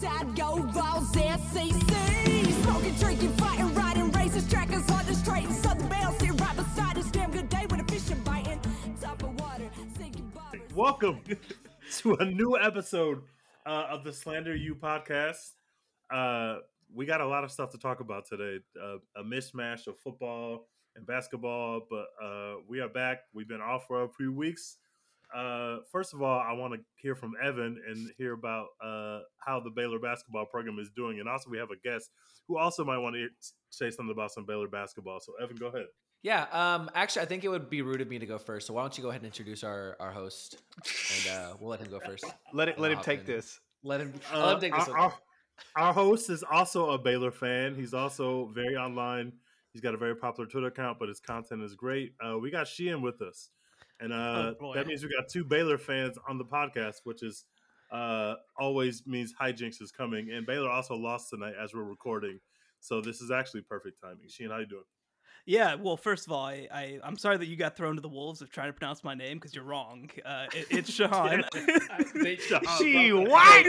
Tide, go Vols, SEC. Smoking, drinking, fighting, riding, races, trackers, hard to straight. Southern Belle, sit right beside us. Damn good day with a fish and biting. Top of water, sinking butters. Welcome to a new episode uh, of the Slander U podcast. Uh, we got a lot of stuff to talk about today. Uh, a mishmash of football and basketball, but uh, we are back. We've been off for a few weeks. Uh, first of all, I want to hear from Evan and hear about uh, how the Baylor basketball program is doing, and also we have a guest who also might want to say something about some Baylor basketball. So, Evan, go ahead. Yeah, um, actually, I think it would be rude of me to go first. So why don't you go ahead and introduce our, our host, and uh, we'll let him go first. Let it let him take in. this. Let him. Uh, let him take this our, our- our host is also a Baylor fan. He's also very online. He's got a very popular Twitter account, but his content is great. Uh, we got Sheehan with us, and uh, Oh, that means we got two Baylor fans on the podcast, which is uh, always means hijinks is coming. And Baylor also lost tonight as we're recording, so this is actually perfect timing. Sheehan, how you doing? Yeah, well, first of all, I, I I'm sorry that you got thrown to the wolves of trying to pronounce my name because you're wrong. Uh, it, it's Shahan. They- She what? why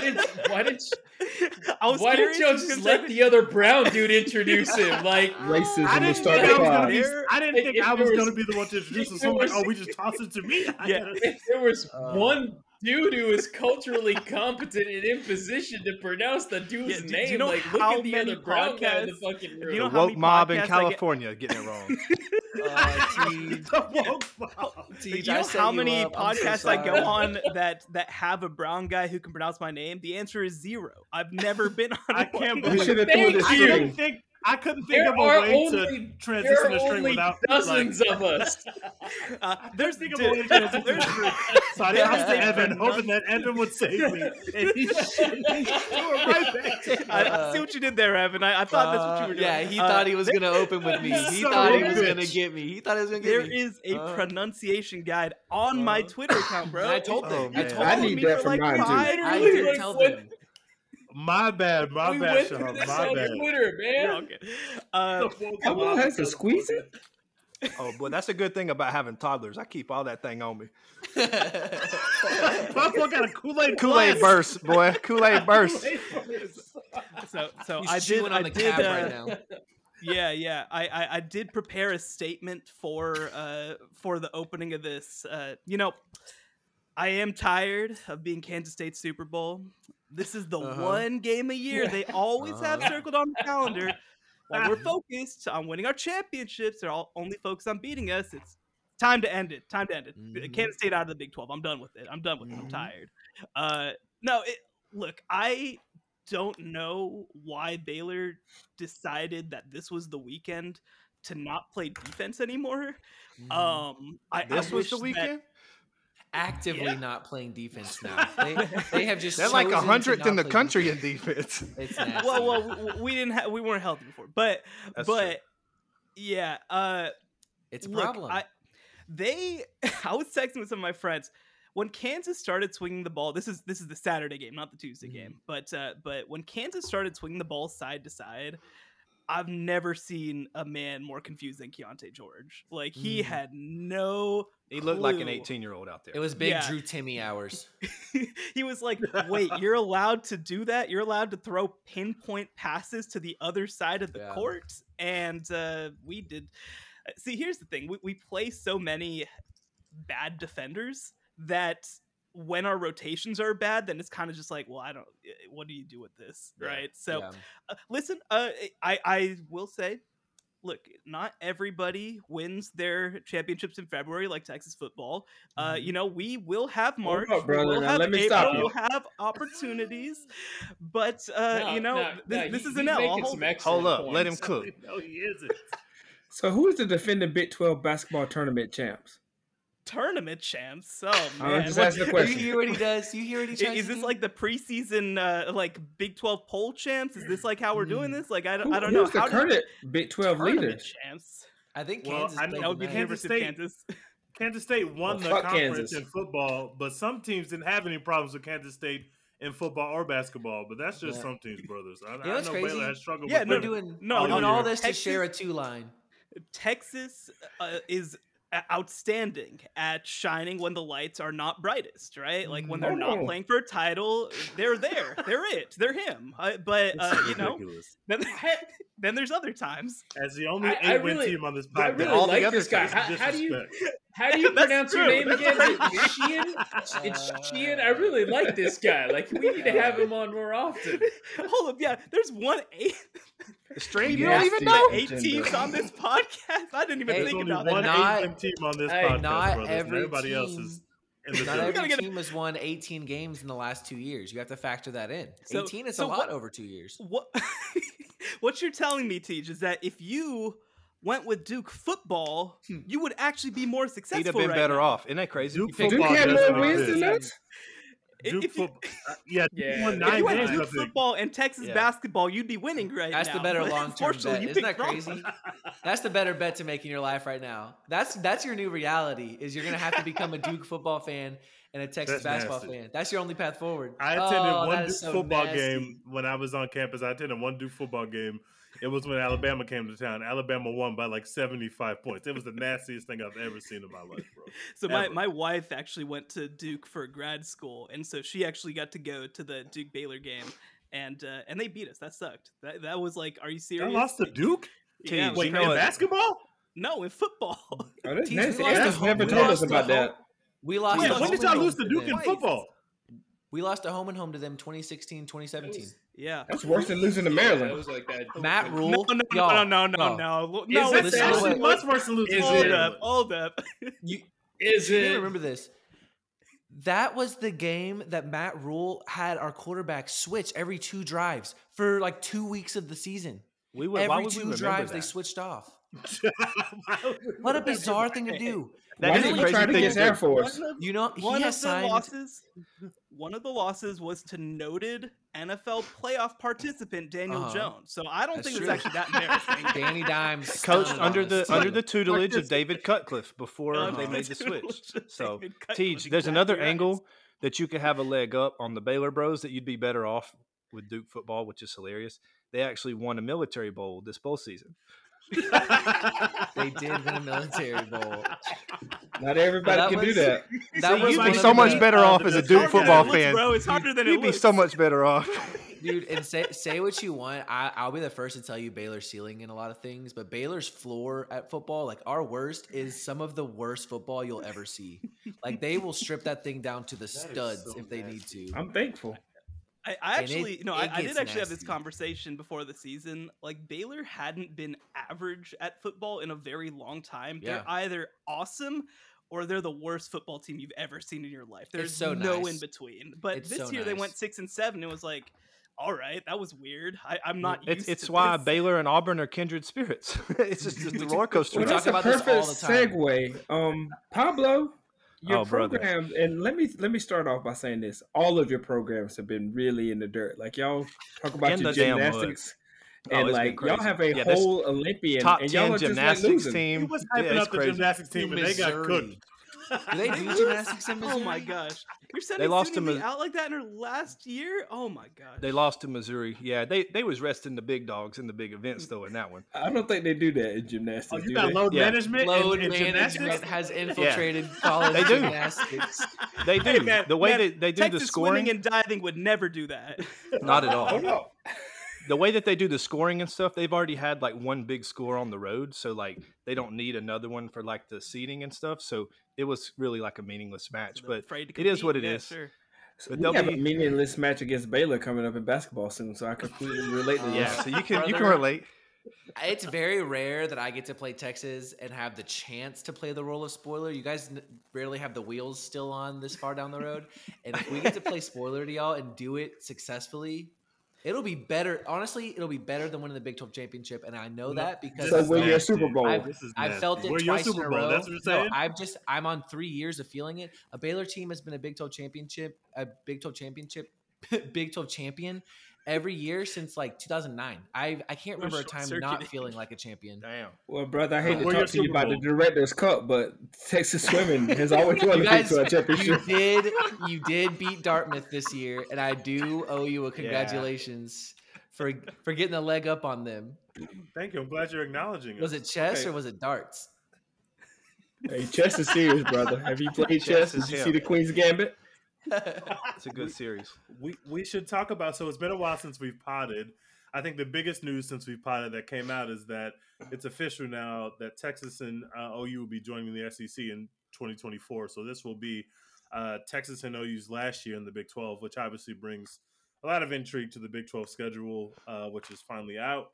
did why did I was why did y'all just were let the other brown dude introduce him? Like racism I didn't think I was gonna be. I didn't think I was was- going to be the one to introduce him. So I'm like, oh, we just tossed it to me. Yeah. if there was Uh, one dude who is culturally competent and in position to pronounce the dude's Yeah, do- do name, you know like look how at the many other brown guy in the fucking room. you know The how woke many mob in podcasts I get- California getting it wrong. Uh, Teej, The woke mob. Do you know how you many up. I'm so podcasts I go on that that have a brown guy who can pronounce my name? The answer is zero. I've never been on. I one. can't You believe should have Thank pulled a I you. couldn't think. I couldn't think There of a are way only to transition are a string without dozens like, of us. Uh, There's there's think of a way to transition a string. So I asked Evan, hoping that Evan would save me, and he threw it right back. I, I Uh, see what you did there, Evan. I, I thought that's what you were doing. Yeah, he Uh, thought he was gonna open with me. He Son thought he was gonna get me. He thought he was gonna get There me. is a Uh, pronunciation guide on my uh, Twitter account, bro. I told Oh, them. I told I need me that for for like mine, too. I years. did tell them. My bad, my we bad, Sean. My on bad. Twitter, man. okay. Uh, How long has to squeeze it? Oh, boy, that's a good thing about having toddlers. I keep all that thing on me. Papa got a Kool Aid. Kool Aid burst, boy. Kool Aid burst. so, so He's I did. chewing I the did. cab uh, right now. Yeah, yeah. I, I, I did prepare a statement for uh for the opening of this. Uh, you know, I am tired of being Kansas State Super Bowl. This is the Uh-huh. one game a year they always have Uh-huh. circled on the calendar. While we're focused on winning our championships, they're all only focused on beating us. It's time to end it. Time to end it. Mhm. Kansas State out of the Big Twelve. I'm done with it. I'm done with it. I'm Mhm. tired. Uh, no, it, look, I don't know why Baylor decided that this was the weekend to not play defense anymore. Um, I, I This was the wish that- weekend? Actively Yeah. not playing defense now. They, they have just. They're like a hundredth in the play country in defense. defense. It's nasty. well, well, w- we didn't have, we weren't healthy before, but That's true. but yeah, uh, it's a look, problem. I, they, I was texting with some of my friends when Kansas started swinging the ball. This is this is the Saturday game, not the Tuesday Mhm. game. But uh, but when Kansas started swinging the ball side to side, I've never seen a man more confused than Keyonte George. Like he Mhm. had no. He looked like an 18 year old out there. it was big yeah. Drew Timme hours. he was like, "Wait, you're allowed to do that? You're allowed to throw pinpoint passes to the other side of the Yeah. court?" And uh, we did. uh, See, here's the thing: we, we play so many bad defenders that when our rotations are bad, then it's kind of just like, well, I don't. eh, What do you do with this, Yeah. right? So, Yeah. uh, listen, uh, I I will say, look, not everybody wins their championships in February like Texas football. Uh, Mhm. you know, we will have March, up, brother. we will have let me April, stop you. we'll have opportunities, but uh, No, you know, no, this, no, this he- is an L. Hold some it. excellent Hold up, let him cook. No, he isn't. So who is the defending Big 12 basketball tournament champs? Tournament champs. Oh I'm man, just What- asking the You hear what he does? You hear what he i- tries is to this do? like the preseason uh, like Big Twelve poll champs? Is this like how we're doing Mm. this? Like I don't, Who- I don't know who's the how do- current Big 12 tournament leader? champs. I think Well, Kansas I played know That would be tonight. the University of Kansas Kansas. Kansas State won Well, the conference Kansas. in football, but some teams didn't have any problems with Kansas State in football or basketball. But that's just Yeah. some teams, brothers. I, know I know crazy? Baylor has struggled. Yeah, with no, We're doing no, we're doing all no. this to share a two line. Texas uh, is outstanding at shining when the lights are not brightest, right? Like when they're not playing for a title, they're there, they're it, they're him. Uh, but uh, you know, ridiculous. then, then there's other times. As the only I- I eight win really- team on this podcast, I podcast, really all the like other this guy. guys, How, how do you how do you That's pronounce your name again? Is it Sheehan? It's Sheehan. I really like this guy. Like we need to have him on more often. Hold up, yeah. There's one eight, String, You you don't even know. eight teams on this podcast. I didn't even Hey, think only about one that. not- eight win team on this hey, podcast, not brothers, and every everybody else team- is in the Not dirt. gotta every get a- team has won 18 games in the last two years. You have to factor that in. So- 18 is so a lot what- over two years. What what you're telling me, Teej, is that if you went with Duke football, Hmm. you would actually be more successful. He'd have been right better now. off. Isn't that crazy? Duke Duke football had more wins than us. Duke if you- football, uh, yeah, Duke Yeah, if If you had games. Duke football and Texas Yeah. basketball, you'd be winning right That's now. the better long-term bet. Isn't picked that wrong. crazy? That's the better bet to make in your life right now. That's that's your new reality. Is you're gonna have to become a Duke football fan and a Texas That's basketball nasty. fan. That's your only path forward. I attended Oh, one Duke so football nasty. game when I was on campus. I attended one Duke football game. It was when Alabama came to town. Alabama won by like 75 points. It was the nastiest thing I've ever seen in my life, bro. So my, Ever. my wife actually went to Duke for grad school, and so she actually got to go to the Duke Baylor game, and uh, and they beat us. That sucked. That that was like, are you I serious? lost to Duke? Yeah, Wait, you know in what? basketball? no, in football. Oh, that's Teej, nasty. we lost never told us about home- that. We lost. Wait, when did y'all lose to Duke in football? We lost a home and home to them 2016, 2017. yeah. That's worse than losing to Yeah, Maryland. it was like that. Matt Rhule. No, no, no, y'all, no, no, no, y'all, no, no. Is That's it- listen to actually what- much worse than losing Is Hold it- up, hold up. You, Is you it? gotta remember this. That was the game that Matt Rhule had our quarterback switch every two drives for like two weeks of the season. We would, why Every would two remember drives that? they switched off. Why would we What a bizarre thing to do. That Why is did a he crazy try to thing get to do. Air Force? Of, You know, he one has of the losses. One of the losses was to noted NFL playoff participant Daniel Uh-huh. Jones. So I don't That's think true. it's actually that embarrassing. Danny Dimes Coached under us. the under the tutelage of David Cutcliffe before Under they made the switch. So, David Teej, there's exactly another right. angle that you could have a leg up on the Baylor Bros that you'd be better off with Duke football, which is hilarious. They actually won a military bowl this bowl season. They did win a military bowl. Not everybody that can do that. That See, was you'd be of so the- much better uh, off as a Duke football Harder fan. bro. It's harder than it You'd be looks. so much better off. dude. And say say what you want. I, I'll be the first to tell you Baylor's ceiling in a lot of things, but Baylor's floor at football, like our worst, is some of the worst football you'll ever see. Like they will strip that thing down to the studs so if they need to. I'm thankful. I, I And it- actually, no, it I, I did gets actually have this conversation before the season. Like Baylor hadn't been average at football in a very long time. Yeah. They're either awesome or they're the worst football team you've ever seen in your life. There's so no nice. in between. But It's this so year they went six and seven. It was like, all right, that was weird. I, I'm not. It's used it's to why this. Baylor and Auburn are kindred spirits. it's just it's the roller coaster. We Well, talk that's a about this all perfect the time. segue. Um, Pablo, your Oh, brother. program, and let me let me start off by saying this: all of your programs have been really in the dirt. Like y'all talk about In your the gymnastics, Oh, and it's like y'all have a Yeah, whole Olympian, Top and y'all ten are just like gymnastics losing. He team. was Yeah, hyping it's up the crazy. gymnastics team, and they got Missouri. cooked. Do they do gymnastics in Missouri? Oh my gosh, you're sending lost Sydney to Lee Mis- out like that in her last year. Oh my gosh. They lost to Missouri. Yeah, they they was resting the big dogs in the big events though in that one. I don't think they do that in gymnastics. Oh, you got load Yeah. management Load and, and management gymnastics? has infiltrated college They do. gymnastics. They do Hey, man, the way man, that they do Texas the scoring. and diving would never do that. not at all. Oh all. no! The way that they do the scoring and stuff, they've already had like one big score on the road, so like they don't need another one for like the seating and stuff. So it was really like a meaningless match, They're but afraid to it is what it Yeah, is. Sure. But we they'll have a meaningless match against Baylor coming up in basketball soon, so I completely relate to yeah, this. so you can you can relate. It's very rare that I get to play Texas and have the chance to play the role of spoiler. You guys rarely have the wheels still on this far down the road, and if we get to play spoiler to y'all and do it successfully, it'll be better. Honestly, it'll be better than winning the Big 12 championship, and I know No, that because So This is win your. Super Bowl. I've, This is I've felt it We're your twice in a row. that's what you're saying? No, I've just I'm on three years of feeling it. A Baylor team has been a Big 12 championship, a Big 12 championship, Big 12 champion every year since like 2009. I I can't remember a time not feeling like a champion. Damn. Well, brother, I hate to talk to you about the Directors Cup, but Texas swimming has always won You the Big guys, 12 you championship. did you did beat Dartmouth this year, and I do owe you a congratulations for for getting a leg up on them. Thank you. I'm glad you're acknowledging it. Was us. it chess Okay. or was it darts? Hey, chess is serious, brother. Have you played Chess chess? Did you him. see the Queen's Gambit? It's a good series. we we should talk about. So it's been a while since we've potted. I think the biggest news since we've potted that came out is that it's official now that Texas and uh, OU will be joining the SEC in 2024. So this will be uh, Texas and OU's last year in the Big 12, which obviously brings a lot of intrigue to the Big 12 schedule, uh, which is finally out.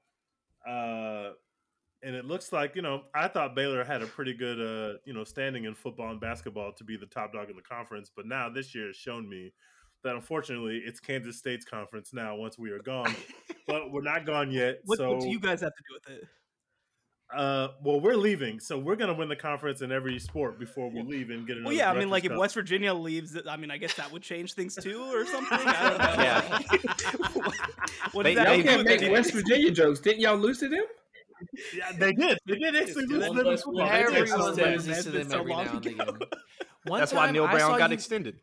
And it looks like you know I thought Baylor had a pretty good uh, you know standing in football and basketball to be the top dog in the conference, but now this year has shown me that unfortunately it's Kansas State's conference now. Once we are gone, but we're not gone yet. What, so what do you guys have to do with it? uh, well, we're leaving, so we're gonna win the conference in every sport before we leave and get another. Well, yeah, I mean, Directors like if West Virginia leaves, I mean, I guess that would change things too, or something. I don't know. what They- that Y'all they- can't make? West Virginia jokes. Didn't y'all lose to them? Yeah, they did. They did actually lose One to them in football. one. They did. Texas Everyone loses That's to them so every long now and again. One That's why Neal Brown got you- extended.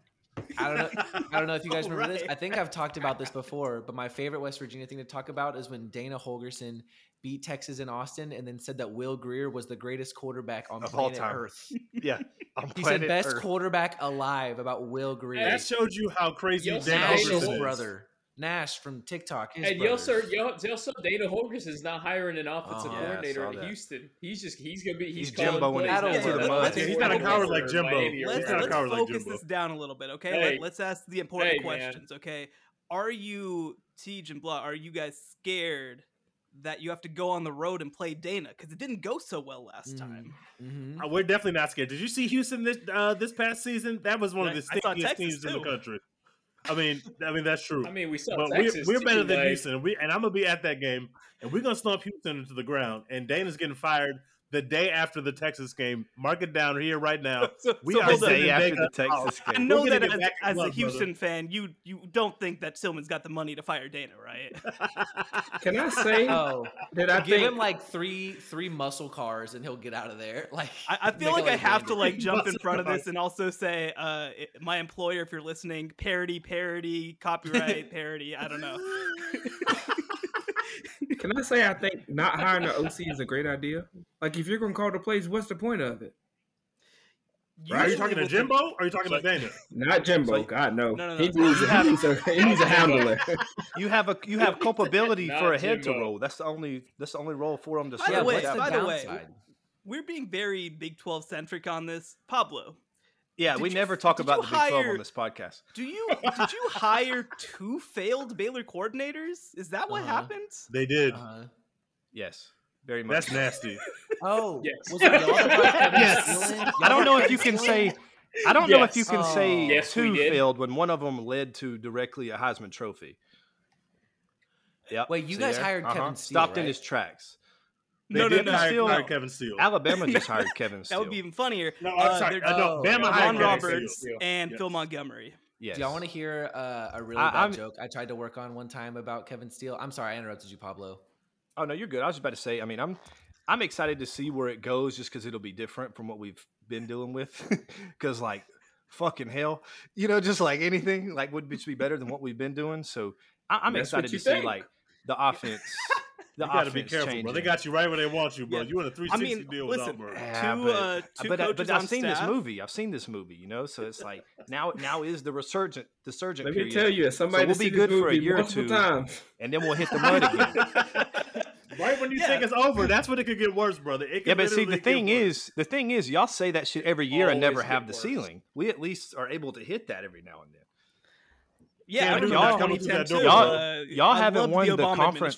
I don't know. I don't know if you guys remember this. I think I've talked about this before, but my favorite West Virginia thing to talk about is when Dana Holgorsen beat Texas in Austin and then said that Will Grier was the greatest quarterback on Of all planet time. Earth. Yeah, on He said best Earth. quarterback alive about Will Grier. That showed you how crazy Yo, Dan Dana Holgorsen is. brother. Nash from TikTok. His And you brother. also, you you also Dana Holgers is not hiring an offensive Uh-huh. Coordinator saw in that. Houston. He's just he's gonna be he's, He's calling Jimbo-ing plays it into the mud. He's not a coward like Jimbo. Miami Let's, He's not a let's coward like focus Jimbo. this down a little bit, okay? Hey. Let, let's ask the important Hey, man. questions, okay? Are you, Teej and Blah, are you guys scared that you have to go on the road and play Dana? Because it didn't go so well last Mm. time. Mhm. Uh, we're definitely not scared. Did you see Houston this uh, this past season? That was one of the stinkiest Texas, teams in the country. I mean, I mean that's true. I mean, we saw but Texas. we're, we're better than like- Houston, and, we, and I'm gonna be at that game, and we're gonna stomp Houston into the ground. And Dana's getting fired the day after the Texas game. Mark it down here right now. So, We so are The hold on. sending day after Vega the out. Texas I know that as, as love, a Houston fan, you you don't think that Tilman's got the money to fire Dana, right? Can I say Oh, that I give think him like three three muscle cars and he'll get out of there. Like I, I feel make like I have to like jump in front of this and also say, uh, it- my employer, if you're listening, parody, parody, copyright, parody. I don't know. Can I say I think not hiring an OC is a great idea? Like if you're gonna call the plays, what's the point of it? Are you talking to Jimbo? Or are you talking to Dana? Not Jimbo. So- God no. No, no, no. He needs, a, he needs a he needs a handler. You have a you have culpability for a head to roll. That's the only that's the only role for him to By serve. the yeah, way, what's without- the by the way. We're being very Big 12 centric on this. Pablo, yeah, did we you- never talk about you the Big Twelve on this podcast. do you did you hire two failed Baylor coordinators? Is that what Uh-huh. happened? They did. Uh-huh. Yes, very much. That's nasty. Oh, Yes. was it y'all that brought Kevin Yes. I don't know if you can say. I don't know if you Yes. can say Oh. Yes, two failed when one of them led to directly a Heisman Trophy. Yep. Wait, you see guys there? hired Kevin Uh-huh. Steele, Stopped in his tracks. They No, no, did no. hire, Steele- hire Kevin Steele. Alabama just hired Kevin Steele. That would be even funnier. No, Uh, I'm sorry. they're- Uh, no. Bama Ron hired Kevin Roberts Steele. and Yes. Phil Montgomery. Yes. Do y'all want to hear uh, a really I- bad I'm- joke I tried to work on one time about Kevin Steele? I'm sorry, I interrupted you, Pablo. Oh no, you're good. I was just about to say. I mean, I'm I'm excited to see where it goes, just because it'll be different from what we've been dealing with. Because like, fucking hell, you know, just like anything, like would just be better than what we've been doing. So I, I'm That's excited you to see like the offense. The You gotta be careful, bro. They got you right where they want you, bro. Yeah. You in a 360 mean, deal with listen, Auburn. Yeah, two, but, uh, two but, I- coaches but I've on seen this movie. I've seen this movie. You know, so it's like now now is the resurgent the surgent Let me period, tell you, as somebody we'll be good for a year or two. times. and then we'll hit the mud again. right when you Yeah. think it's over, that's when it could get worse, brother. It Yeah, but see, the thing worse. is, the thing is, y'all say that shit every year and never have the worse. ceiling. We at least are able to hit that every now and then. Yeah, Yeah, I but y'all- 2010 too. y'all- uh, y'all haven't won the the Obama conference.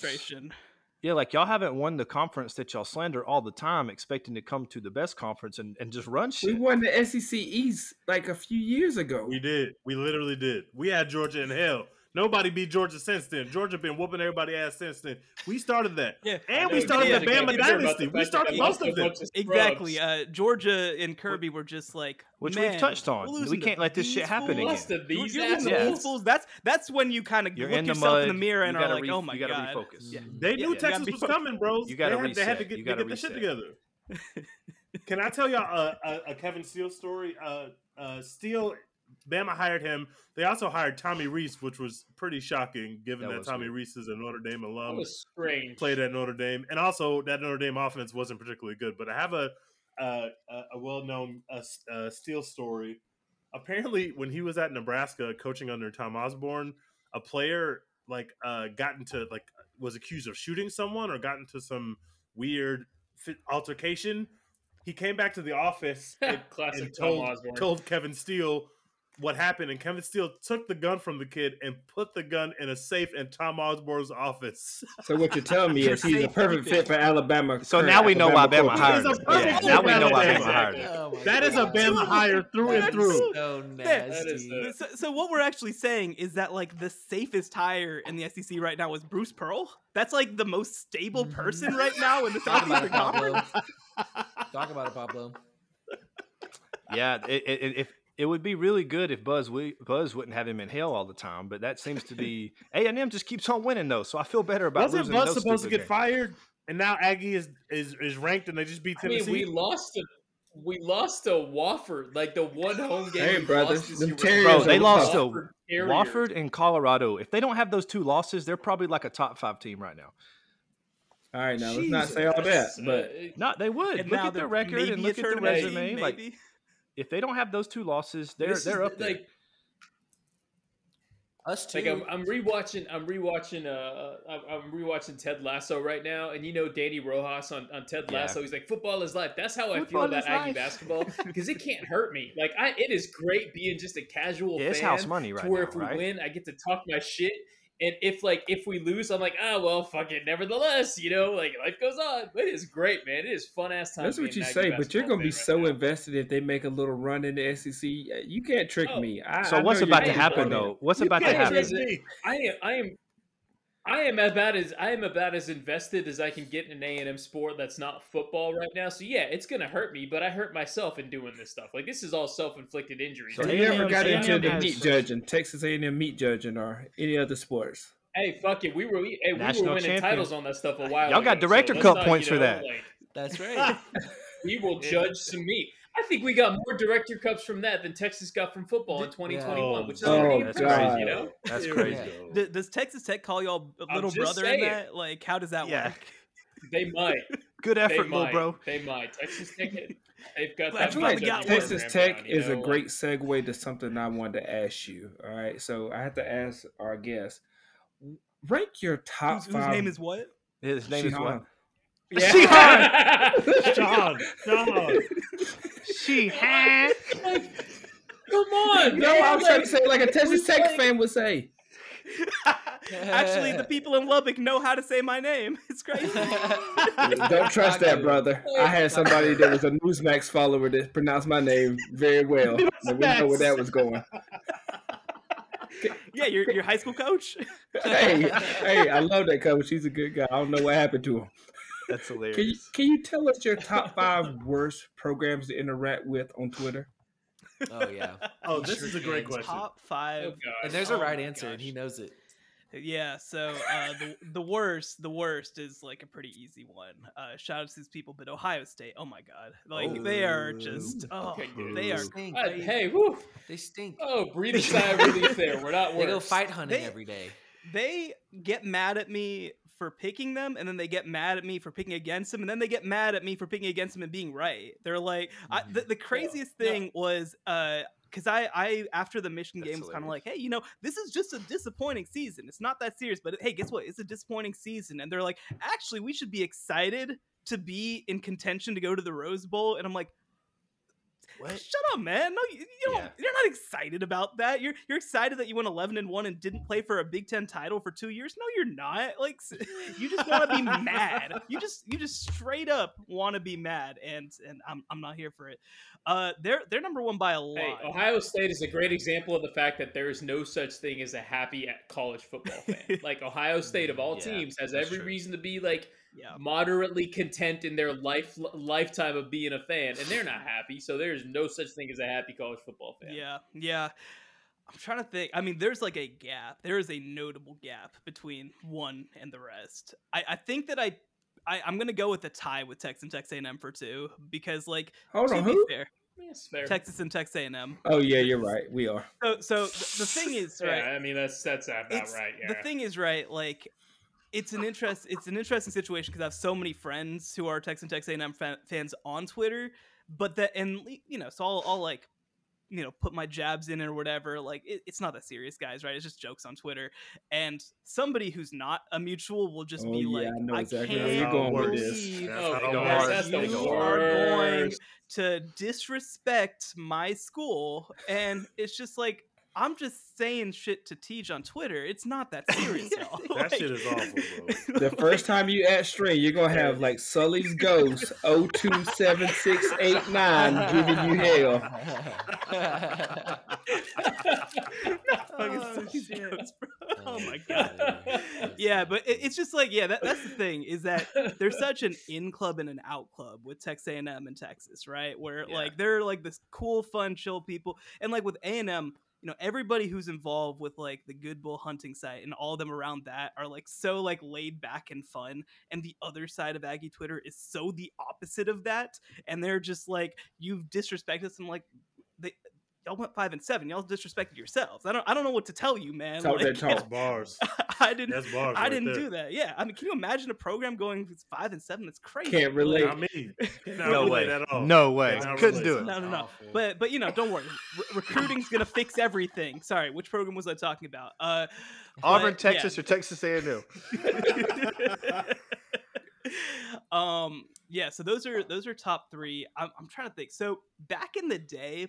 Administration. Yeah, like y'all haven't won the conference that y'all slander all the time, expecting to come to the best conference and, and just run shit. We won the SEC East like a few years ago. We did. We literally did. We had Georgia in hell. Nobody beat Georgia since then. Georgia been whooping everybody ass since then. We started that. Yeah. And we started the Bama yeah, about the dynasty. We started most of them. Exactly. Uh, Georgia and Kirby were just like, Which we've touched on. we're We losing to can't let this shit happen fools." Lost to You're- these you're losing to assholes. fools. That's that's when you kind of You're look in the yourself mud. in the mirror and you are gotta like, re- "Oh my you gotta god." refocus. Yeah. They Yeah, knew you gotta Texas was coming, bros. You gotta they had, they had to get, You gotta get the shit together. Can I tell y'all a, a, a Kevin Steele story? Uh, uh, Steele, Bama hired him. They also hired Tommy Rees, which was pretty shocking, given That that, Tommy weird. Reese is a Notre Dame That alum. was strange. played at Notre Dame, and also that Notre Dame offense wasn't particularly good. But I have a uh, a, a well-known uh, s- uh, Steel story. Apparently, when he was at Nebraska coaching under Tom Osborne, a player like uh, got into like was accused of shooting someone or got into some weird fit altercation. He came back to the office and, Classic and told, told Kevin Steele what happened, and Kevin Steele took the gun from the kid and put the gun in a safe in Tom Osborne's office. So what you're telling me is he's a perfect fit for Alabama. So now we know why Alabama Bama hired him. a perfect Yeah, now we know why Alabama Bama hired him. Oh That is a Bama hire through and through. So nasty. So, so what we're actually saying is that like the safest hire in the SEC right now is Bruce Pearl. That's like the most stable Mhm. person right now in the Talk about Southeastern it, Conference. Talk about it, Pablo. Yeah, it, it, it, if it would be really good if Buzz we, Buzz wouldn't have him in hell all the time, but that seems to be A and M just keeps on winning though, so I feel better about it. Wasn't losing Buzz those supposed to stupid get games. fired? And now Aggie is, is is ranked, and they just beat I mean, Tennessee. we lost to we lost to Wofford, like the one home game. Hey, brother, lost this them year was Terriers Bro, they lost top. to Terriers. Wofford and Colorado. If they don't have those two losses, they're probably like a top five team right now. All right, now let's not say all that, but No, they would. And look at their record and look at their tournament team, resume. Like maybe. If they don't have those two losses, they're this they're up the- there. Like, Us too. like I'm, I'm rewatching. I'm rewatching. Uh, I'm, I'm rewatching Ted Lasso right now, and you know Dani Rojas on, on Ted Yeah. Lasso. He's like, "Football is life." That's how I feel about Aggie life. basketball because it can't hurt me. Like, I it is great being just a casual Yeah, it's house money right to where now, if we right? win, I get to talk my shit. And if like if we lose, I'm like, ah, well, fuck it. Nevertheless, you know, like life goes on. But it is great, man. It is fun ass time. that's what you say. But you're gonna be fan so now. invested if they make a little run in the SEC. You can't trick Oh. me. I, so I what's about to happen though? What's You about to happen? trick Is it- me. I am I am I am about as I am about as invested as I can get in an A and M sport that's not football right now. So yeah, it's gonna hurt me, but I hurt myself in doing this stuff. Like this is all self inflicted injuries. So Have you ever A&M got into the meat judging, Texas A&M meat judging, or any other sports? hey, fuck it, we were we, hey, we were National winning champion. titles on that stuff a while. Y'all got ago, Director let's Cup not, points you for that. like, That's right. we will judge some meat. I think we got more Director Cups from that than Texas got from football in 2021, yeah. which is Oh, pretty That's impressive, you know. That's crazy. we does Texas Tech call y'all a I'm little brother saying. in that? Like, how does that Yeah. work? They might. Good They effort, little bro. They might. Texas Tech. They've got Glad that. I feel finally like got judging one. Texas Tech down, you is a great segue to something I wanted to ask you. All right, so I have to ask our guest, rank your top Whose, whose five. name is what? His name is what? Shihan. Yeah. Sean, Sean. She had. Come on, No, man. I was trying to say like a Texas Tech like- fan would say. Actually, the people in Lubbock know how to say my name. It's crazy. Don't trust that, brother. I had somebody that was a Newsmax follower that pronounced my name very well. And we know where that was going. yeah, your your high school coach. Hey, hey, I love that coach. He's a good guy. I don't know what happened to him. That's hilarious. Can you can you tell us your top five worst programs to interact with on Twitter? oh yeah. Oh, this sure is a great question. Top five. Oh. And there's Oh, a right my answer, and he knows it. Yeah, so uh, the the worst, the worst is like a pretty easy one. Uh, shout out to these people, but Ohio State, oh my god, like they are just, oh, Okay, they are. Stink. Uh, hey, woo. They stink. Oh, breathe a sigh of relief there. We're not They go fight hunting They- every day. They get mad at me for picking them, and then they get mad at me for picking against them, and then they get mad at me for picking against them and being right. They're like, I, the, the craziest no. thing was, uh, because I, I after the Michigan That's game was kind of like, hey, you know, this is just a disappointing season. It's not that serious, but hey, guess what? It's a disappointing season, and they're like, actually, we should be excited to be in contention to go to the Rose Bowl, and I'm like. What? Shut up, man! No, you, you don't. Yeah. You're not excited about that. You're you're excited that you went 11 and one and didn't play for a Big Ten title for two years. No, you're not. Like you just want to be mad. You just you just straight up want to be mad, and and I'm I'm not here for it. Uh, they're they're number one by a lot. Hey, Ohio State is a great example of the fact that there is no such thing as a happy college football fan. like Ohio State of all Yeah, teams has every true. reason to be like yeah. moderately content in their life lifetime of being a fan, and they're not happy. So there is no such thing as a happy college football fan. Yeah, yeah. I'm trying to think. I mean, there's like a gap. There is a notable gap between one and the rest. I, I think that I, I I'm gonna go with a tie with Texas and Texas A&M for two because like Hold to on, be who? fair, That's fair. Texas and Texas A&M. Oh yeah, you're right. We are. So so the, the thing is yeah, right. I mean that's that's about it's- right. Yeah. The thing is right. Like it's an interest it's an interesting situation because I have so many friends who are Texas and Texas A&M fan, fans on Twitter, but that and you know, so I'll, I'll like you know put my jabs in or whatever like it, it's not that serious guys right it's just jokes on twitter and somebody who's not a mutual will just Oh, be yeah, like I know i exactly how can't you're going with this. believe That's how they go works. hard. That's the you are going to disrespect my school and it's just like i'm just saying shit to teach on twitter it's not that serious y'all. That Like- shit is awful, bro. The first time you add string, you're gonna have like Sully's Ghost 027689 giving you hell. Fucking Oh, Sully's shit. Ghost, bro. oh my god yeah but it, it's just like yeah that, that's the thing is that there's such an in club and an out club with Texas A&M and Texas, right? Where Yeah. like they're like this cool, fun, chill people, and like with A&M, you know, everybody who's involved with like the Good Bull hunting site and all them around that are like so like laid back and fun, and the other side of Aggie Twitter is so the opposite of that, and they're just like you've disrespected us, and like they. Y'all went five and seven. Y'all disrespected yourselves. I don't. I don't know what to tell you, man. Talk that talk. That's bars. I didn't. That's bars. I right didn't there. do that. Yeah, I mean, can you imagine a program going five and seven? That's crazy. Can't relate. Not me. Cannot No relate way. at all. No way. Cannot Couldn't relate. do it. No, no, no. Awful. But but you know, don't worry. Re- recruiting's gonna fix everything. Sorry, which program was I talking about? Uh, Auburn, but, yeah. Texas, or Texas A&M. um yeah so those are those are top three I'm, I'm trying to think so back in the day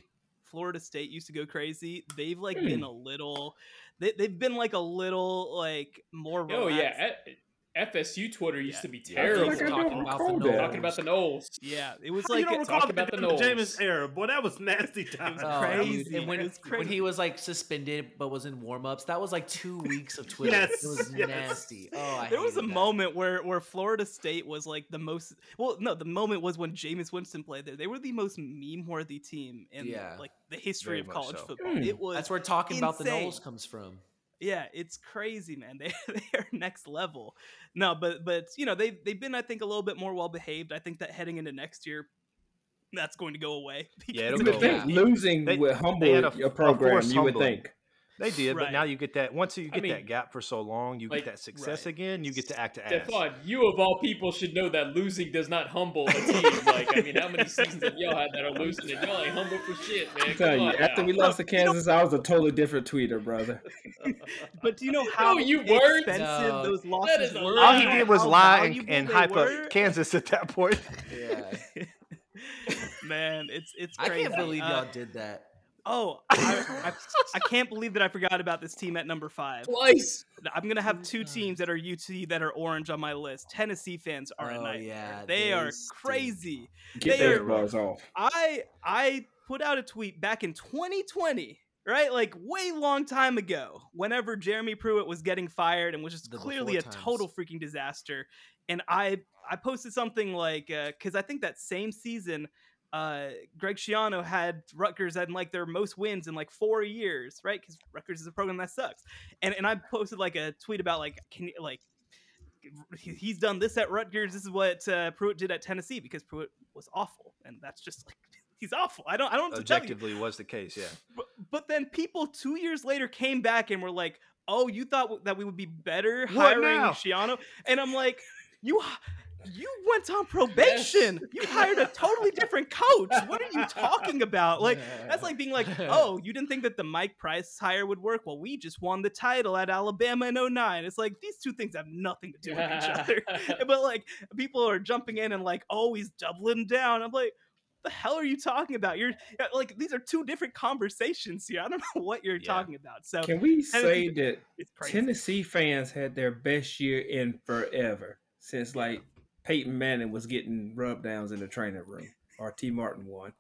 florida state used to go crazy they've like Hmm. been a little they, they've been like a little like more Oh relaxed. yeah, F- FSU Twitter used Yeah. to be terrible. like talking about the recall Knowles. Talking about the Knowles. yeah it was How like you don't a- recall the about the James Knowles. era, boy. That was nasty times. was Oh, crazy. And when, It was when he was like suspended but was in warm ups, that was like two weeks of Twitter. Yes, it was yes. nasty. Oh, I there was a that. moment where where Florida State was like the most well no the moment was when Jameis Winston played there they were the most meme worthy team in Yeah. like the history Very of college so. football Hmm. it was That's where talking about the insane. Knowles comes from. Yeah, it's crazy, man. They they are next level. No, but but you know they've they've been I think a little bit more well behaved. I think that heading into next year, that's going to go away. Yeah, it'll go would away. losing They- would humble they a- a program. You would humbling. think. They did, Right. but now you get that. Once you get mean, that gap for so long, you like- get that success Right. again. You get to act to ass. Stefan, you of all people should know that losing does not humble a team. like, I mean, how many seasons have y'all had that are losing and y'all ain't humble for shit, man? I'm telling Come you, on after now. we lost to Kansas, I was a totally different tweeter, brother. But do you know how you weren't. expensive No. those losses is were? All he did was lie and, and hype were? up Kansas at that point. Yeah. Man, it's it's. I can't believe Uh, y'all did that. Oh, I, I, I can't believe that I forgot about this team at number five. Twice. I'm gonna have two teams that are UT that are orange on my list. Tennessee fans are a Oh, nightmare. yeah, they, they are stink. crazy. Get They those bars off. I I put out a tweet back in 2020, right? Like way long time ago, whenever Jeremy Pruitt was getting fired and was just The clearly a times. total freaking disaster. And I I posted something like uh, because I think that same season. Uh, Greg Schiano had Rutgers at like their most wins in like four years, right? Because Rutgers is a program that sucks, and and I posted like a tweet about like can you like he's done this at Rutgers. This is what uh, Pruitt did at Tennessee because Pruitt was awful, and that's just like he's awful. I don't I don't know what to tell you. Objectively, was the case. Yeah. But, but then people two years later came back and were like, "Oh, you thought that we would be better hiring? Schiano?" And I'm like, "You." H- You went on probation. You hired a totally different coach. What are you talking about? Like that's like being like, "Oh, you didn't think that the Mike Price hire would work? Well, we just won the title at Alabama in 09." It's like these two things have nothing to do with each other. but like people are jumping in and like, "Oh, he's doubling down." I'm like, the hell are you talking about? You're like these are two different conversations here. I don't know what you're Yeah. talking about. So Can we say that. Tennessee fans had their best year in forever since like Peyton Manning was getting rub downs in the training room or Tee Martin won.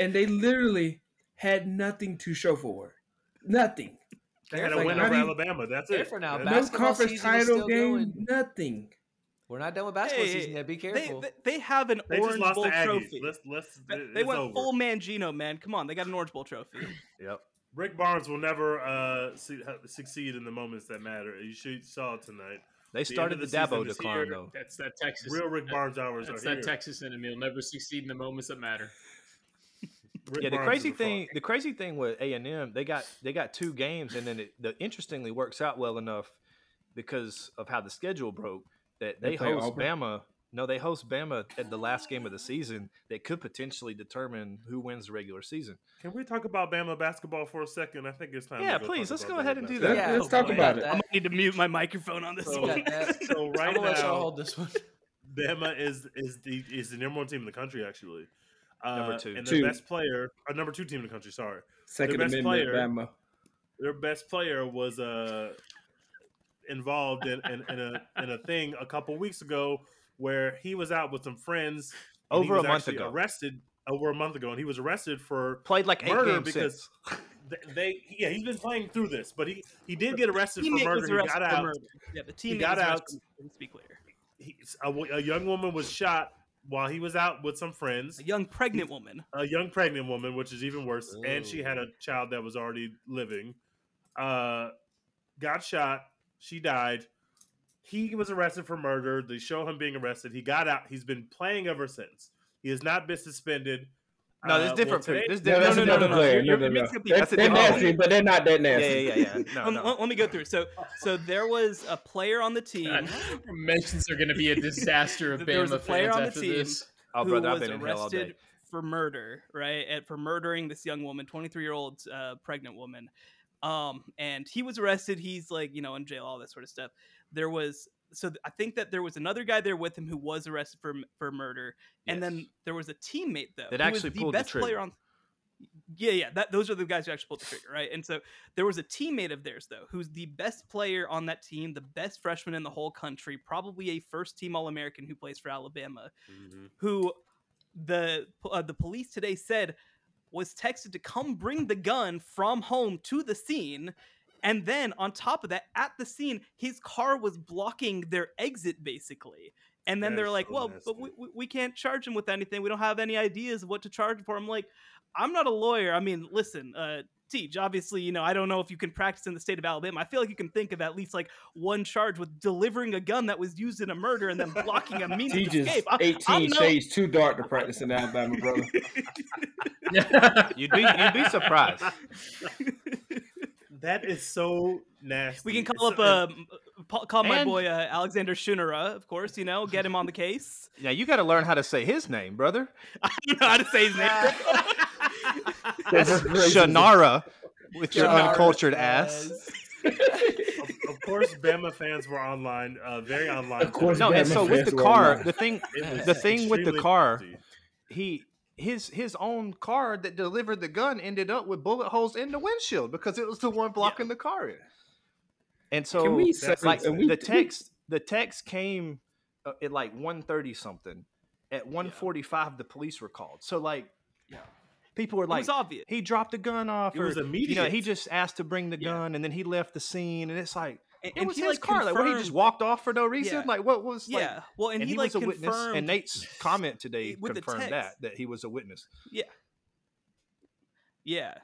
And they literally had nothing to show for it. Nothing. They had a Like, win over even- Alabama. That's it. Careful now, That's- No Basketball conference title still game, going. nothing. We're not done with basketball Hey, season yet. Be careful. they, they have an They just Orange lost Bowl trophy. Let's let's. They- they went over. full Mangino, man. Come on, they got an Orange Bowl trophy. Yep. Rick Barnes will never uh, su- succeed in the moments that matter. You should saw it tonight. They started of the, the Dabo is decline here. though. That's that Texas. Real Rick that- Barnes hours That's are that here. Texas enemy. He'll never succeed in the moments that matter. Yeah, the Barnes crazy is a thing, the crazy thing with A and M, they got they got two games, and then it the, interestingly works out well enough because of how the schedule broke that They they, play host Auburn? Bama. No, they host Bama at the last game of the season that could potentially determine who wins the regular season. Can we talk about Bama basketball for a second? I think it's time. Yeah, to go please, talk let's about go ahead and do that. Let's- Yeah, let's talk about it. I'm gonna need to mute my microphone on this So- one. We. So right I'm gonna let now, hold this one. Bama is is the is the number one team in the country actually. Uh, Number two. and their Two. best player, or number two team in the country. Sorry, Second best Amendment, player- Bama. their best player was uh involved in, in, in a in a thing a couple weeks ago where he was out with some friends Over a month ago. arrested over a month ago, and he was arrested for Played like eight murder games because since. th- they yeah he's been playing through this, but he he did get arrested for Teammate was murder. He got out. murder. Yeah, the teammate got out. arrested. We'll speak later. He, a, a young woman was shot while he was out with some friends. A young pregnant woman. a young pregnant woman, which is even worse, and she had a child that was already living. Uh, got shot. She died. He was arrested for murder. They show him being arrested. He got out. He's been playing ever since. He has not been suspended. No, Uh, there's well, different. today- There's No, different. that's no, no, another no, no. player. No, no, no. mixing up They're, That's they're nasty, but they're not that nasty. yeah, yeah, yeah. No, Um, no. let, let me go through. So, so there was a player on the team God, mentions are going to be a disaster of There was a Bama player fans on the after team this. Oh, who brother, I've was been in hell all day. arrested for murder, right? And for murdering this young woman, 23 year old uh, pregnant woman. Um, and he was arrested. He's like, you know, in jail, all that sort of stuff. There was, so I think that there was another guy there with him who was arrested for for murder, and then there was a teammate though That actually the pulled the best player trigger. on. Yeah, yeah, that those are the guys who actually pulled the trigger, right? And so there was a teammate of theirs though, who's the best player on that team, the best freshman in the whole country, probably a first team All American who plays for Alabama who the uh, the police today said was texted to come bring the gun from home to the scene and then on top of that at the scene his car was blocking their exit basically and then That they're like so well but nasty. we, we- we can't charge him with anything we don't have any ideas of what to charge for i'm like i'm not a lawyer i mean listen uh Teej, obviously, you know, I don't know if you can practice in the state of Alabama. I feel like you can think of at least like one charge with delivering a gun that was used in a murder and then blocking a means of escape. I- 18 I'm no- shades too dark to practice in Alabama, brother. You'd be you'd be surprised. That is so nasty. We can It's call up so- uh, call my boy uh, Alexander Shunnarah, of course. You know, get him on the case. Yeah, you got to learn how to say his name, brother. I don't know how to say his name. That's Shunnarah with your Shunnarah, uncultured ass. of, of course, Bama fans were online, uh, very online. Of course, No, and Bama so with the car, online. the thing, the thing with the car, nasty. he his his own car that delivered the gun ended up with bullet holes in the windshield because it was the one blocking the car in. And so, Can we that's like and we, the text, the text came uh, at like 1.30 something. At 1.45, the police were called. So like, Yeah. people were it like, was obvious. he dropped the gun off, It or was you know, he just asked to bring the Yeah. gun, and then he left the scene, and it's like And, it was he his like car. Like, what, he just walked off for no reason. Yeah. Like, what was like? Yeah. Well, and, and, he, he, like was a witness. And Nate's comment today with confirmed that that he was a witness. Yeah. Yeah.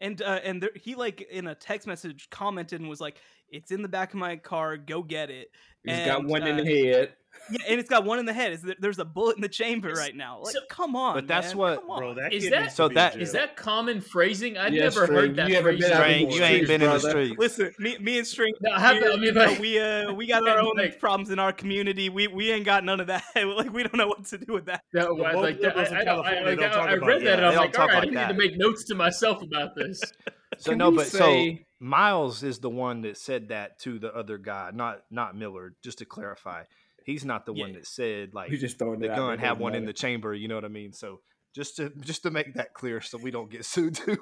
And uh, and there, he like in a text message commented and was like, "It's in the back of my car. Go get it." he's got and, one in uh, the head. Yeah, and it's got one in the head. Is there- there's a bullet in the chamber right now? Like, so- come on. But that's man, what- Bro, that Is that- So that is that- jail. Is that common phrasing? I've Yes, never String, heard that you haven't phrase. been out you ain't been in the brother. street. Listen, me, me and String, No, I haven't- we, I mean, like- we uh, we got our own like- problems in our community. We we ain't got none of that. like we don't know what to do with that. No, The I, woke like that, liberals in I, I, don't- I, California like, don't I, talk I about read that. that and They I'm like, all talk right, like I need to make notes to myself about this. So no, but so say- Miles is the one that said that to the other guy, not not Miller. Just to clarify, he's not the one that said like We just throwing the gun have had one in brother. the chamber. You know what I mean? So just to just to make that clear, so we don't get sued too.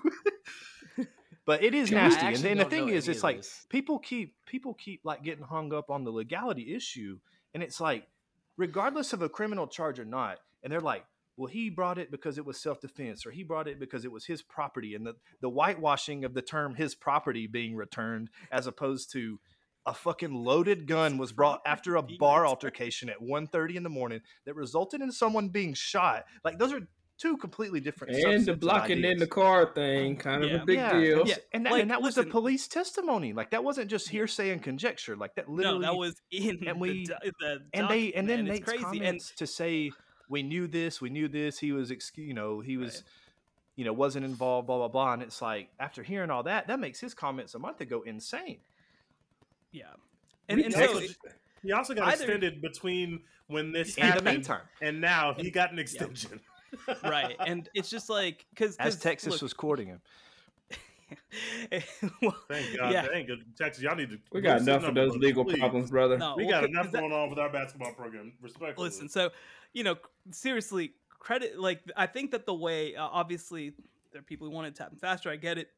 but it is nasty, and, actually and the thing is, it's like this. people keep people keep like getting hung up on the legality issue, and it's like regardless of a criminal charge or not, and they're like. Well, he brought it because it was self defense, or he brought it because it was his property, and the, the whitewashing of the term his property being returned as opposed to a fucking loaded gun was brought after a bar altercation at 1.30 in the morning that resulted in someone being shot. Like those are two completely different And the of blocking in the car thing, kind of a big yeah, deal. and- Yeah, and that, like, and that was listen- the police testimony. Like that wasn't just hearsay and conjecture. Like that literally no, that was in and we- the, do- the and they and then document. Nate's it's crazy. And comments to say we knew this, we knew this. He was, excu- you know, he was, you know, wasn't involved. Blah blah blah. And it's like after hearing all that, that makes his comments a month ago insane. yeah, And, and so He also got Either- extended between when this In happened, meantime, and now he got an extension. right, and it's just like because as Texas look, was courting him, well, Thank God, yeah, thank God, Texas. Y'all need to. We got enough of those legal please. problems, brother. no, We well, got 'cause enough that- going on with our basketball program. Respectfully. Listen, so you know, seriously, credit. Like, I think that the way, uh, obviously, there are people who want to tap him faster. I get it.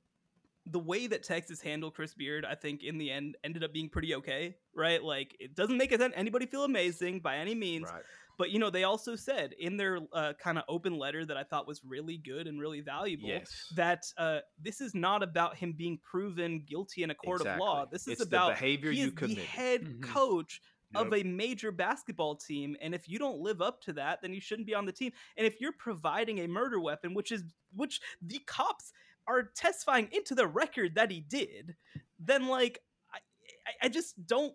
The way that Texas handled Chris Beard, I think, in the end, ended up being pretty okay, right? Like, it doesn't make it anybody feel amazing by any means, right? but you know, they also said in their uh, kind of open letter that I thought was really good and really valuable Yes, that uh, this is not about him being proven guilty in a court of law. This is It's the about behavior he you is the committed. head Mhm. coach of a major basketball team, and if you don't live up to that, then you shouldn't be on the team. And if you're providing a murder weapon, which is which the cops are testifying into the record that he did, then like I, I, I just don't.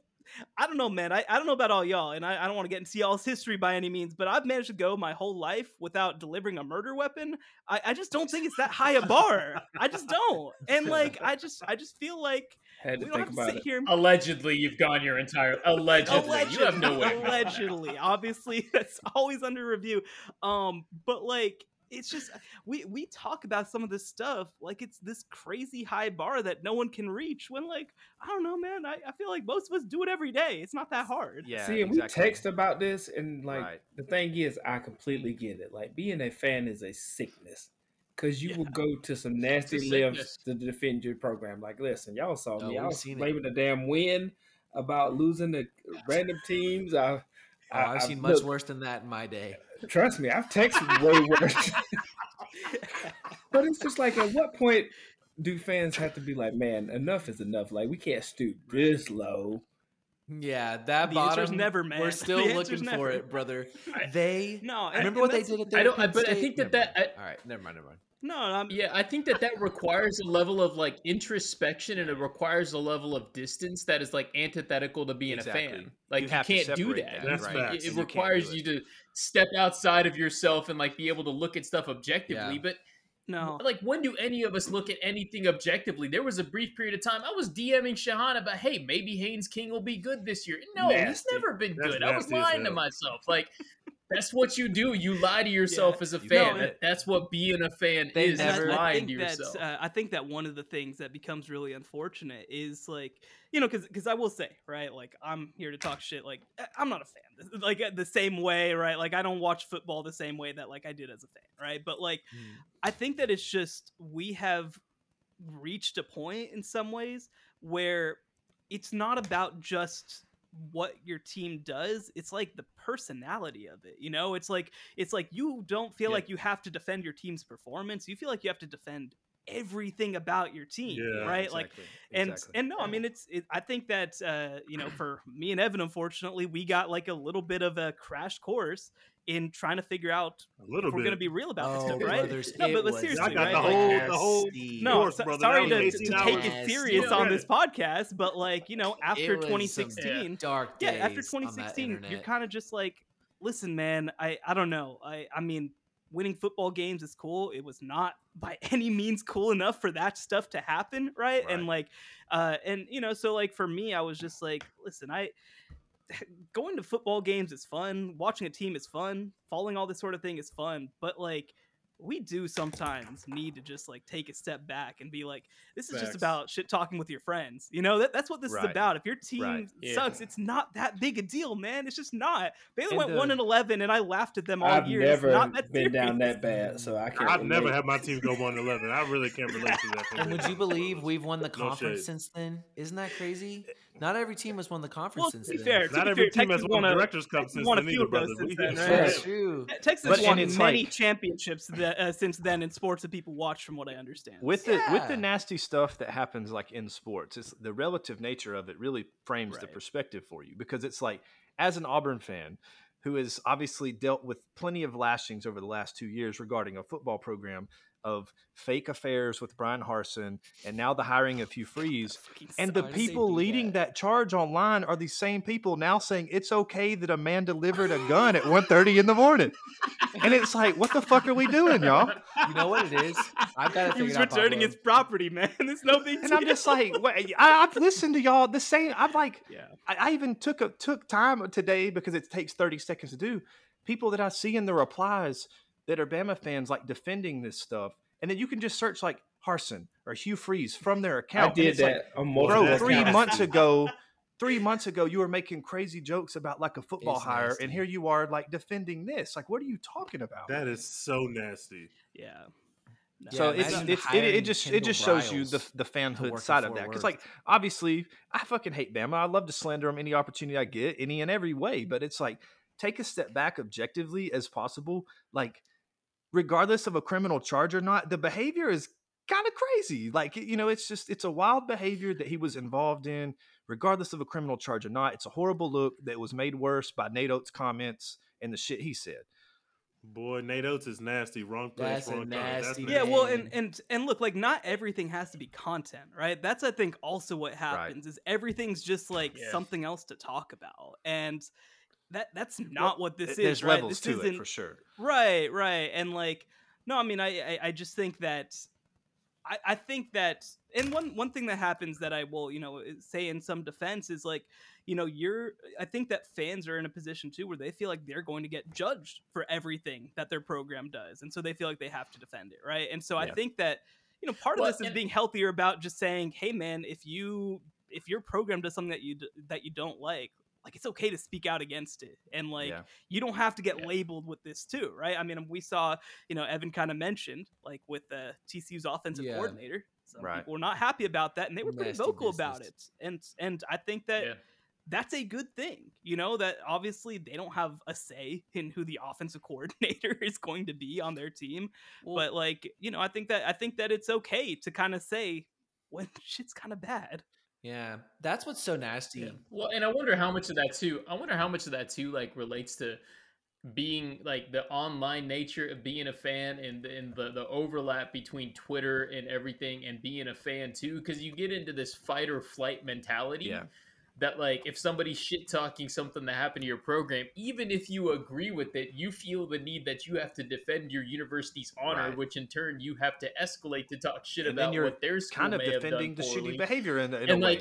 I don't know, man. I, I don't know about all y'all, and I, I don't want to get into y'all's history by any means, but I've managed to go my whole life without delivering a murder weapon. I, I just don't think it's that high a bar. I just don't. And like I just I just feel like Had we to don't think have to about sit it. here Allegedly, you've gone your entire allegedly. You have no way. allegedly obviously that's always under review um but like it's just we we talk about some of this stuff like it's this crazy high bar that no one can reach when like i don't know man i, I feel like most of us do it every day it's not that hard Yeah, See, exactly. we text about this, and like Right. the thing is, I completely get it. Like being a fan is a sickness, because you will go to some nasty It's lifts to defend your program. Like, listen, y'all saw Oh, me. I was blaming the damn win about losing to random teams. I, Oh, I, I've I- seen much look, worse than that in my day. Trust me, I've texted way worse. but it's just like, at what point do fans have to be like, man, enough is enough? Like, we can't stoop this low. Yeah, that The answer's bottom. never, man. We're still answer's looking for never. it, brother. I- They no I, remember what they did at their I don't- Penn but I think that Never that- I- all right, never mind, never mind. No I'm, Yeah, I think that that requires a level of like introspection and it requires a level of distance that is like antithetical to being a fan. Like You you, can't do that. that, That's Like. It, it requires do you it. to step outside of yourself and like be able to look at stuff objectively. Yeah. But no like when do any of us look at anything objectively? There was a brief period of time I was DMing Shehan about, hey, maybe Haynes King will be good this year. No, he's never been That's good. I was lying to myself. Like that's what you do. You lie to yourself as a fan. That- that's what being a fan They is. Never- I, lying think to that yourself. uh, I think that one of the things that becomes really unfortunate is like you know because because I will say right like I'm here to talk shit like I'm not a fan like the same way right like I don't watch football the same way that like I did as a fan right but like I think that it's just we have reached a point in some ways where it's not about just what your team does it's like the personality of it you know it's like it's like you don't feel Yeah. like you have to defend your team's performance you feel like you have to defend everything about your team Yeah, right? Like and exactly. and no i mean it's it, i think that uh you know for me and evan unfortunately we got like a little bit of a crash course in trying to figure out A little if we're gonna be real about this Oh, stuff right? brothers, no but, but was seriously I got right? the like, whole the whole no, course, so- sorry to, to take it serious Yeah. on this podcast, but like you know, after It was some 2016, dark yeah, after 2016, you're kind of just like, listen, man, I I don't know, I I mean, winning football games is cool. It was not by any means cool enough for that stuff to happen, right? And like, uh, and you know, so like for me, I was just like, listen, I going to football games is fun watching a team is fun following all this sort of thing is fun but like we do sometimes need to just like take a step back and be like this is just about shit talking with your friends you know that, that's what this is about if your team Right. Yeah. sucks it's not that big a deal man it's just not baylor And went the- 1 and 11 and i laughed at them all I've year It's never not that been down that bad, so I can't. I've never had my team go one eleven. I really can't relate to that. And would you believe we've won the conference shade. since then? Isn't that crazy? Eh, Not every team has won the conference well to since be then. fair to Not be every fair, team has Texas won won a- Directors Cup Texas since won a then few either, of those brother. since then, right? That's true. Texas But- has won many like- championships that, uh, since then in sports that people watch, from what I understand. with the with the nasty stuff that happens like in sports it's the relative nature of it really frames the perspective for you because it's like as an auburn fan who has obviously dealt with plenty of lashings over the last two years regarding a football program of fake affairs with Bryan Harsin and now the hiring of Hugh Freeze. And the Why did they people leading that? that charge online are the same people now saying it's okay that a man delivered a gun at 1.30 in the morning. And it's like, what the fuck are we doing, y'all? You know what it is? I've got to he figure was returning Pablo. his property, man. It's no big And. I'm just like, wait, I, I've listened to y'all the same. I'm like, yeah. I, I even took a, took time today because it takes 30 seconds to do. People that I see in the replies that are Bama fans like defending this stuff, and then you can just search like Harsin or Hugh Freeze from their account. I did it's like, that on multiple bro. Three accounts. months ago, three months ago, you were making crazy jokes about like a football It's hire, nasty. and here you are like defending this. Like, what are you talking about? That is so nasty. Yeah. No. so Yeah, it's, it's it, it just it just shows you the the fanhood side of that because like obviously I fucking hate Bama I love to slander them any opportunity I get any and every way but it's like take a step back objectively as possible like regardless of a criminal charge or not the behavior is kind of crazy like you know it's just it's a wild behavior that he was involved in regardless of a criminal charge or not it's a horrible look that was made worse by Nate Oats' comments and the shit he said Boy, Nate Oats is nasty. Wrong place, That's a wrong time. That's nasty nasty. Yeah, well, and and and look, like not everything has to be content, right? That's I think also what happens is everything's just like Yeah. something else to talk about, and that that's not what this Th- is. there's right? levels This to it isn't- for sure Right, right, and like, no, I mean, I, I, I just think that, I, I think that, and one, one thing that happens that I will, you know, eh, say in some defense is like, you know, you're, I think that fans are in a position too where they feel like they're going to get judged for everything that their program does, and so they feel like they have to defend it, right? And so I think that, you know, part Well, of this is being healthier about just saying, hey, man, if you, if your program does something that you d- that you don't like. Like it's okay to speak out against it, and like Yeah. you don't have to get Yeah. labeled with this too, right? I mean, we saw, you know, Evan kind of mentioned like with uh, the TCU's offensive Yeah. coordinator. Some Right. people were not happy about that, and they were pretty Nasty vocal about it. And and I think that that's a good thing, you know. That obviously they don't have a say in who the offensive coordinator is going to be on their team, but like you know, I think that I think that it's okay to kind of say when shit's kind of bad. Yeah, that's what's so nasty. Yeah. Well, and I wonder how much of that too. I wonder how much of that too, like, relates to being like the online nature of being a fan and and the the overlap between Twitter and everything and being a fan too, because you get into this fight or flight mentality. Yeah. That like if somebody's shit talking something that happened to your program, even if you agree with it, you feel the need that you have to defend your university's honor, Right. which in turn you have to escalate to talk shit and about you're what their school kind of defending the poorly shitty behavior in, in and a way.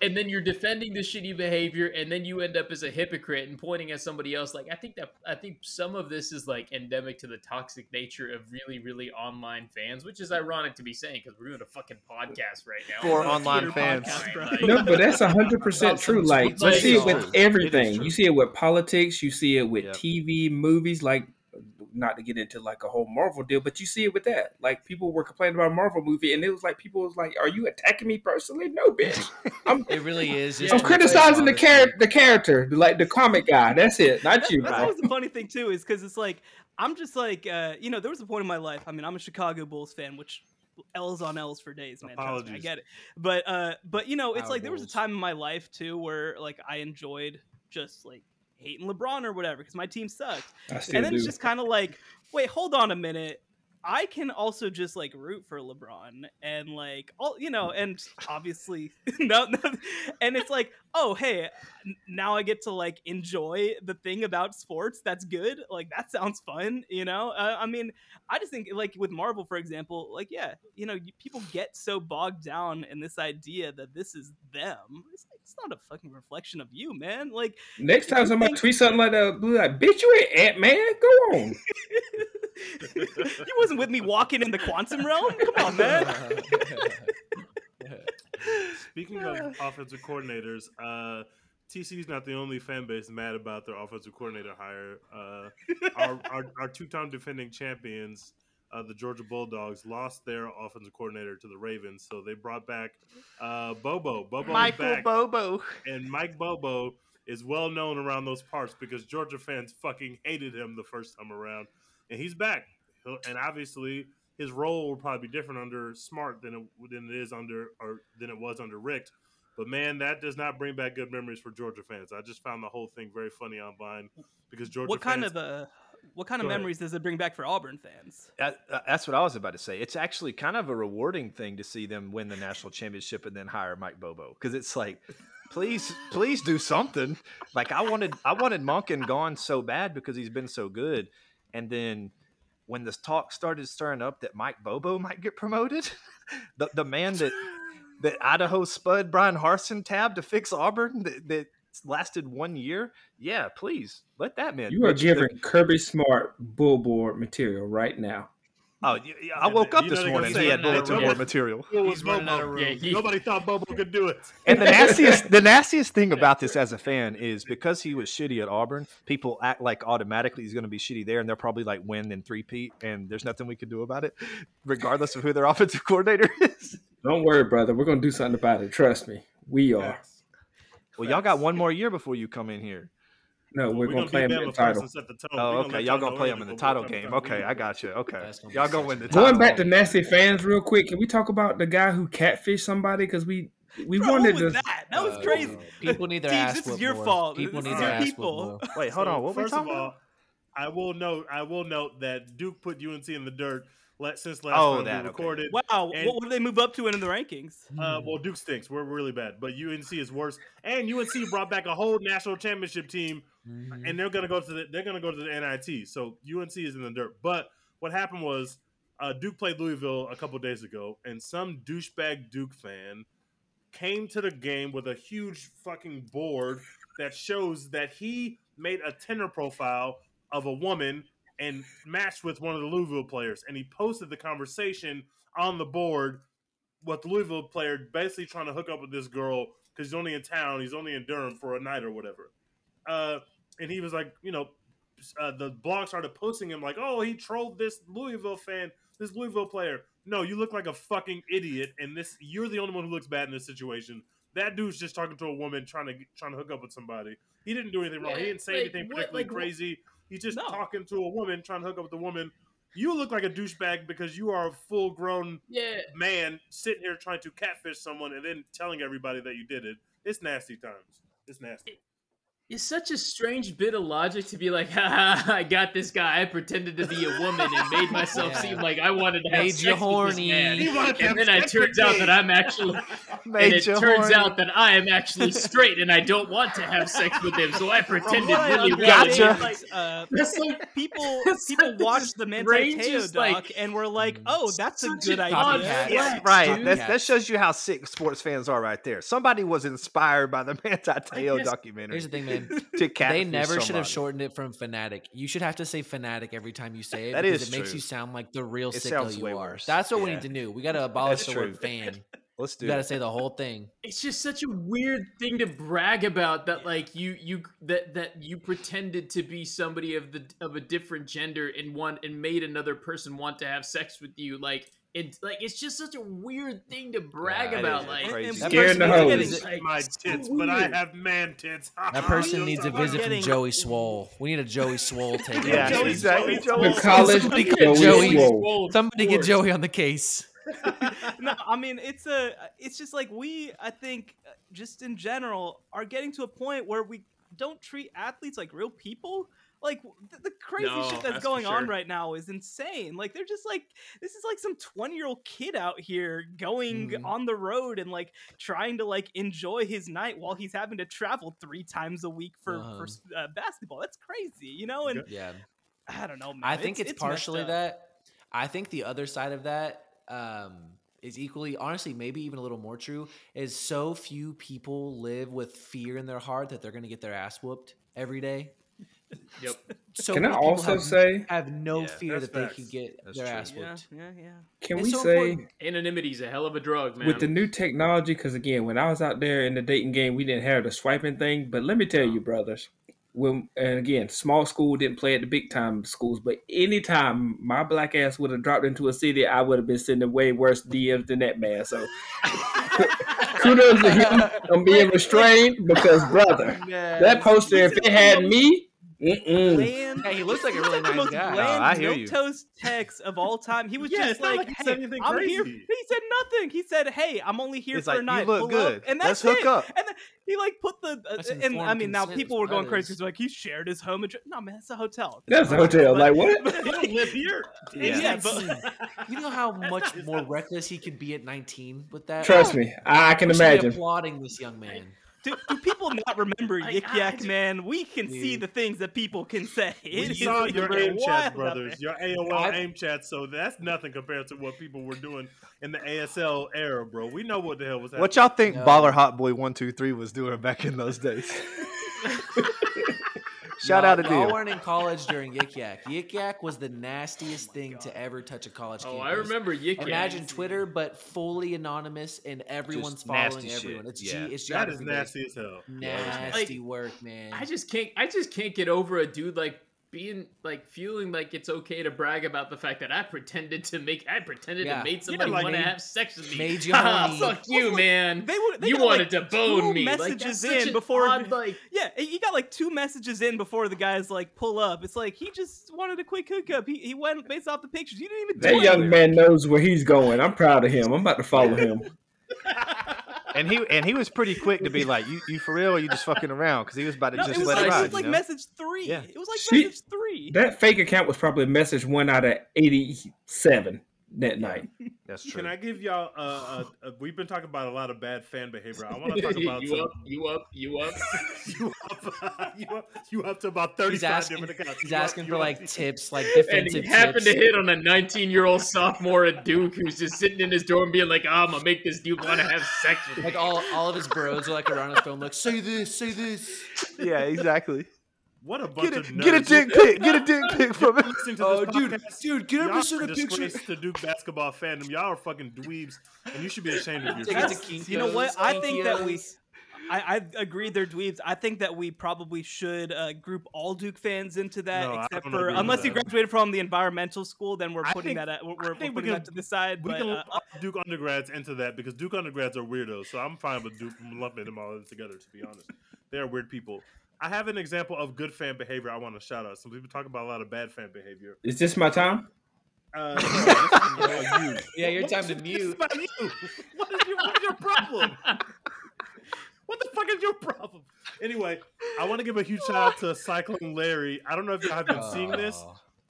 Like and then you're defending the shitty behavior and then you end up as a hypocrite and pointing at somebody else like i think that i think some of this is like endemic to the toxic nature of really really online fans which is ironic to be saying because we're doing a fucking podcast right now For online Twitter fans. podcast, like- No, but that's hundred percent About true. Like you see it with everything. true. You see it with politics. You see it with Yep. TV, movies. Like not to get into like a whole Marvel deal, but you see it with that. Like people were complaining about a Marvel movie, and it was like people was like, "Are you attacking me personally?" No, bitch. I'm It really is. I'm I'm tweets based criticizing the this character, the character, like the comic guy. That's it, not you, That's bro. always the funny thing too, is because it's like I'm just like uh, you know, there was a point in my life. I mean, I'm a Chicago Bulls fan, which L's on L's for days, man. Trust me, I get it. But uh, but you know, it's Our like there was a time in my life too where like I enjoyed just like hating LeBron or whatever because my team sucked. And then do. it's just kind of like, wait, hold on a minute. I can also just like root for LeBron and like all you know, and obviously no, no, and it's like, oh hey, now I get to like enjoy the thing about sports. That's good. Like that sounds fun, you know. Uh, I mean, I just think like with Marvel, for example, like yeah, you know, people get so bogged down in this idea that this is them. It's like it's not a fucking reflection of you, man. Like Next time somebody think- tweets something like that, be like, "Bitch, you ain't Ant Man." Go on. you wasn't with me walking in the quantum realm. Come on, man. Speaking of offensive coordinators, uh, TCU's not the only fan base mad about their offensive coordinator hire. Uh, our, our, our two-time defending champions, uh, the Georgia Bulldogs, lost their offensive coordinator to the Ravens, so they brought back uh, Bobo. Bobo is back, Bobo. and Mike Bobo is well known around those parts because Georgia fans fucking hated him the first time around, and he's back. He'll- And obviously, his role will probably be different under Smart than it than it is under or than it was under Rick. But man, that does not bring back good memories for Georgia fans. I just found the whole thing very funny online because Georgia. what kind fans, of a what kind of Go ahead. memories does it bring back for Auburn fans? That, uh, that's what I was about to say. It's actually kind of a rewarding thing to see them win the national championship and then hire Mike Bobo because it's like, please, please do something. Like I wanted, I wanted Monken gone so bad because he's been so good, and then when this talk started stirring up that Mike Bobo might get promoted, the the man that that Idaho spud Bryan Harsin tab to fix Auburn that, that lasted one year. Yeah, please let that man. You are Rich, the- giving Kirby Smart bullboard material right now. Oh, y- y- I Yeah, woke up you this morning. say He had running out of bulletin board material. It was He's running out of Bobo. room. Yeah, he- Nobody thought Bobo could do it. And the nastiest, the nastiest thing about this as a fan is because he was shitty at Auburn, people act like automatically he's going to be shitty there, and they'll probably like win and three-peat, and there's nothing we can do about it, regardless of who their offensive coordinator is. Don't worry, brother. We're gonna do something about it. Trust me. We are. Facts. Well, y'all got one more year before you come in here. No, we're We gonna play beat him in the title. and set the tone. Oh, We gonna okay. Y'all gonna play early them in the title game. Okay. I got you. Okay, gonna y'all gonna win the title. Going back to game. nasty fans real quick. Can we talk about the guy who catfished somebody? Because we we Bro, wanted what was to. that? That was Uh, crazy. People need their Teams, ass this is your more. fault. People This need their ass people. Wait, hold So, on. What we first of all, about? I will note. I will note that Duke put UNC in the dirt. Let since last Oh, time that, we okay. recorded. Wow, And- what would they move up to in the rankings? Uh, well, Duke stinks. We're really bad, but UNC is worse. And UNC brought back a whole national championship team, Mhm. and they're gonna go to the they're gonna go to the NIT. So UNC is in the dirt. But what happened was uh, Duke played Louisville a couple days ago, and some douchebag Duke fan came to the game with a huge fucking board that shows that he made a Tinder profile of a woman and matched with one of the Louisville players, and he posted the conversation on the board with the Louisville player basically trying to hook up with this girl because he's only in town, he's only in Durham for a night or whatever. Uh, and he was like, you know, uh, the blog started posting him like, oh, he trolled this Louisville fan, this Louisville player. No, you look like a fucking idiot, and this you're the only one who looks bad in this situation. That dude's just talking to a woman trying to trying to hook up with somebody. He didn't do anything wrong. he didn't say like, anything what- particularly like, wh- crazy. He's just No. talking to a woman trying to hook up with a woman. You look like a douchebag because you are a full grown Yeah, man sitting here trying to catfish someone and then telling everybody that you did it. It's nasty times. It's nasty. It's such a strange bit of logic to be like, ha ha, I got this guy. I pretended to be a woman and made myself Yeah. seem like I wanted to have Made sex you with this horny. man. He wanted to have And then it turns out that I'm actually, and it turns horny. out that I am actually straight and I don't want to have sex with him. So I pretended What I really well. Gotcha. like, uh, That's like people It's people like watched the this Manti strangest, Teo doc like, and were like, "Oh, that's a good idea." Copycat. Yeah, right. That, that shows you how sick sports fans are right there. Somebody was inspired by the Manti Te'o guess- documentary. Here's the thing, man. To catfish they never should have shortened it from fanatic. You should have to say fanatic every time you say it. That because is it makes true. you sound like the real It sicko sounds you are. worse. That's what we need to do. We got to abolish That's the true. word fan. Let's do You got to say the whole thing. it's just such a weird thing to brag about that like you you that that you pretended to be somebody of the of a different gender and one and made another person want to have sex with you like it's like it's just such a weird thing to brag Yeah, about like Crazy. And That Scaring person the needs to like, my so tits, but I have man tits. That person needs a visit from Joey Swole. We need a Joey Swole take. Yeah, on this. exactly. Joey Joey college Somebody get Joey Joey Swole. Somebody get Joey on the case. no, I mean it's a it's just like we I think uh, just in general are getting to a point where we don't treat athletes like real people. Like the, the crazy No, shit that's, that's going on right now is insane. Like they're just like this is like some 20-year-old kid out here going Mhm. on the road and like trying to like enjoy his night while he's having to travel 3 times a week for Uh-huh. for uh, basketball. That's crazy, you know? And Yeah. I don't know, man. I think it's, messed partially that. I think the other side of that um, is equally, honestly, maybe even a little more true. Is so few people live with fear in their heart that they're going to get their ass whooped every day. Yep. So Can I also have, say? have no Yeah, fear that's that they can get That's their true. ass Yeah, whooped? yeah, yeah. Can It's we so say important. Anonymity's a hell of a drug, man. with the new technology? Because again, when I was out there in the dating game, we didn't have the swiping thing. But let me tell you, brothers, when and again, small school didn't play at the big time schools. But anytime my black ass would have dropped into a city, I would have been sending way worse DMs than that man. So kudos to him on being restrained because brother, that poster, if it had me. Bland. Yeah, he looks like a really the nice most guy. bland, No, I hear you. milquetoast text of all time. He was Yeah, just like, like he hey, said I'm here. He said nothing. He said, "Hey, I'm only here It's for like, a "You night. look Pull good. Up. And Let's that's hook it. up. And then he like put the uh, and I informed mean now people were going crazy because like he shared his home address. No man, it's a hotel. That's a hotel. Like what? He don't live here. Yeah. Yeah, but You know how much more reckless he could be at 19 with that? Trust me, I can We should be imagine. applauding this young man. Do, do people not remember I- Yik Yak Man? We can see the things that people can say. We It is saw your very aim chat, brothers. Your AOL I've- aim chat. So that's nothing compared to what people were doing in the ASL era, bro. We know what the hell was happening. What y'all think No. Baller Hot Boy One Two Three was doing back in those days? Shout Y'all- out to Y'all Deal. weren't in college during Yik Yak. Yik Yak was the nastiest oh thing to ever touch a college campus. Oh. I remember Yik Yak. Imagine Twitter, but fully anonymous, and everyone's following nasty everyone. shit, It's yeah. G, it's that is geography nasty as hell. based. Yeah, Nasty Like, work, man. I just can't. I just can't get over a dude like being like feeling like it's okay to brag about the fact that I pretended to make. I pretended Yeah. to make somebody like want to have sex with me. made you Ah, horny. Fuck you, man. They were. They you got, wanted like, to bone two me. Like, Messages that's such in an before. odd, like, yeah, he got like two messages in before the guys like pull up. It's like he just wanted a quick hookup. He he went based off the pictures. You didn't even do That it. young man knows where he's going. I'm proud of him. I'm about to follow him. And he and he was pretty quick to be like, "You you for real? or you just fucking around?" Because he was about to No, just it was let like, it it was like you know? message three. Yeah. It was like She- message three. That fake account was probably message one out of 87 that night. That's true. Can I give y'all? Uh, uh, uh, we've been talking about a lot of bad fan behavior. I want to talk about you some, up, you up, you up. you up, you up, you up to about thirty he's asking, different accounts. he's You up- asking you for like to- tips, like And he happened tips. to hit on a 19 year old sophomore at Duke who's just sitting in his dorm being like, oh, I'm gonna make this dude want to have sex with me. Like all, all of his bros are like around his phone, like say this, say this. yeah, exactly. What a bunch Get a, of nerds. get a dick pic. Get a dick pic from If him. listening to Oh, this dude, podcast, dude, get y'all him to send are picture. disgrace to Duke basketball fandom. Y'all are fucking dweebs, and you should be ashamed of Take yourself. You know what? I think that we- I, I agree they're dweebs. I think that we probably should uh, group all Duke fans into that, No, except for unless you graduated from the environmental school, then we're putting think- that at, we're, I we're think we putting that can- to the side. We But can uh, lump all Duke undergrads into that because Duke undergrads are weirdos. So I'm fine with Duke lumping them all together. To be honest, they are weird people. I have an example of good fan behavior. I want to shout out. Some people talk about a lot of bad fan behavior. Is this my time? Uh, no, this is you. Yeah, your What- time to mute. you. What is your, what is your problem? What the fuck is your problem? Anyway, I want to give a huge shout out to Cyclone Larry. I don't know if y'all have been seeing this,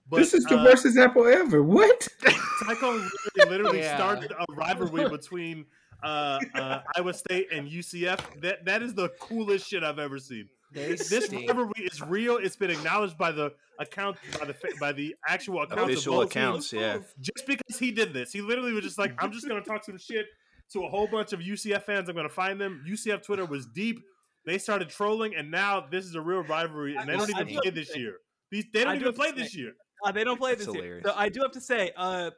but this is the uh, worst example ever. What? Cyclone Larry literally Yeah. started a rivalry between uh, uh, Iowa State and UCF. That that is the coolest shit I've ever seen. They This stink. rivalry is real. It's been acknowledged by the account by the by the actual accounts of Official both teams. accounts, yeah. Just because he did this, he literally was just like, "I'm just gonna talk some shit to a whole bunch of UCF fans. I'm gonna find them." UCF Twitter was deep. They started trolling, and now this is a real rivalry, and they don't even play this year. These they don't do even play this year. Uh, they don't play That's this year. So I do have to say, uh,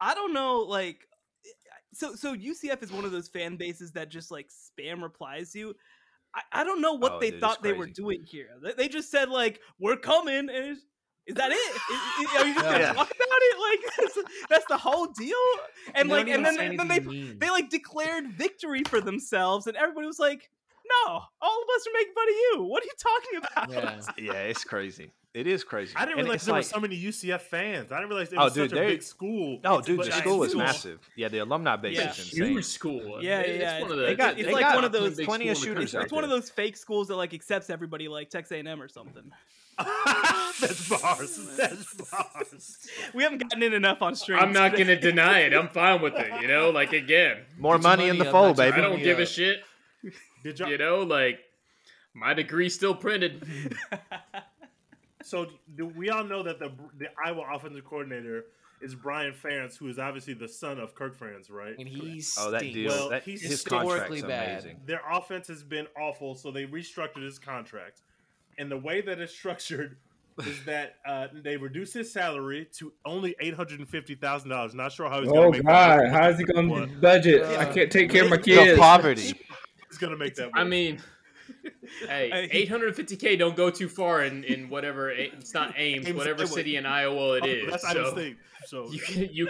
I don't know, like, so so UCF is one of those fan bases that just like spam replies you. I, I don't know what Oh, they thought they were doing here. They, they just said like, "We're coming," and is that it? Is- is- are you just gonna Yeah. talk about it? Like that's, that's the whole deal. And like, and then say then they mean. they like declared victory for themselves, and everybody was like, "No, all of us are making fun of you. What are you talking about?" Yeah. Yeah, it's crazy. It is crazy. I didn't And realize there like, were so many UCF fans. I didn't realize it Oh, was dude, such a big school. Oh, It's dude, the school is school. massive. Yeah, the alumni base Yeah. is insane. Huge school. Yeah, It's yeah, one of it's- the- They got- it's they like got one of those plenty of school shooters. It's one of those fake schools that like accepts everybody, like Texas A&M or something. That's bars. That's bars. We haven't gotten in enough on stream. I'm not gonna deny it. I'm fine with it. You know, like again, More Get your money in the money fold, baby. I don't money give a shit. Did y'all? You know, like my degree's still printed. So do we all know that the the Iowa offensive coordinator is Brian Ferentz, who is obviously the son of Kirk Ferentz, right? and he Oh, that deal. Well, that, he's his historically contract's bad. amazing. Their offense has been awful, so they restructured his contract. And the way that it's structured is that uh, they reduce his salary to only eight hundred and fifty thousand dollars. Not sure how he's going Oh to make God, that. how is he gonna budget? Uh, I can't take care of my The kids. poverty. He's going to make that. I mean, hey, Uh, 850k don't go too far in in whatever. It's not Ames, Ames, whatever city in Iowa it is. Oh, is. that's Iowa so State. So You can you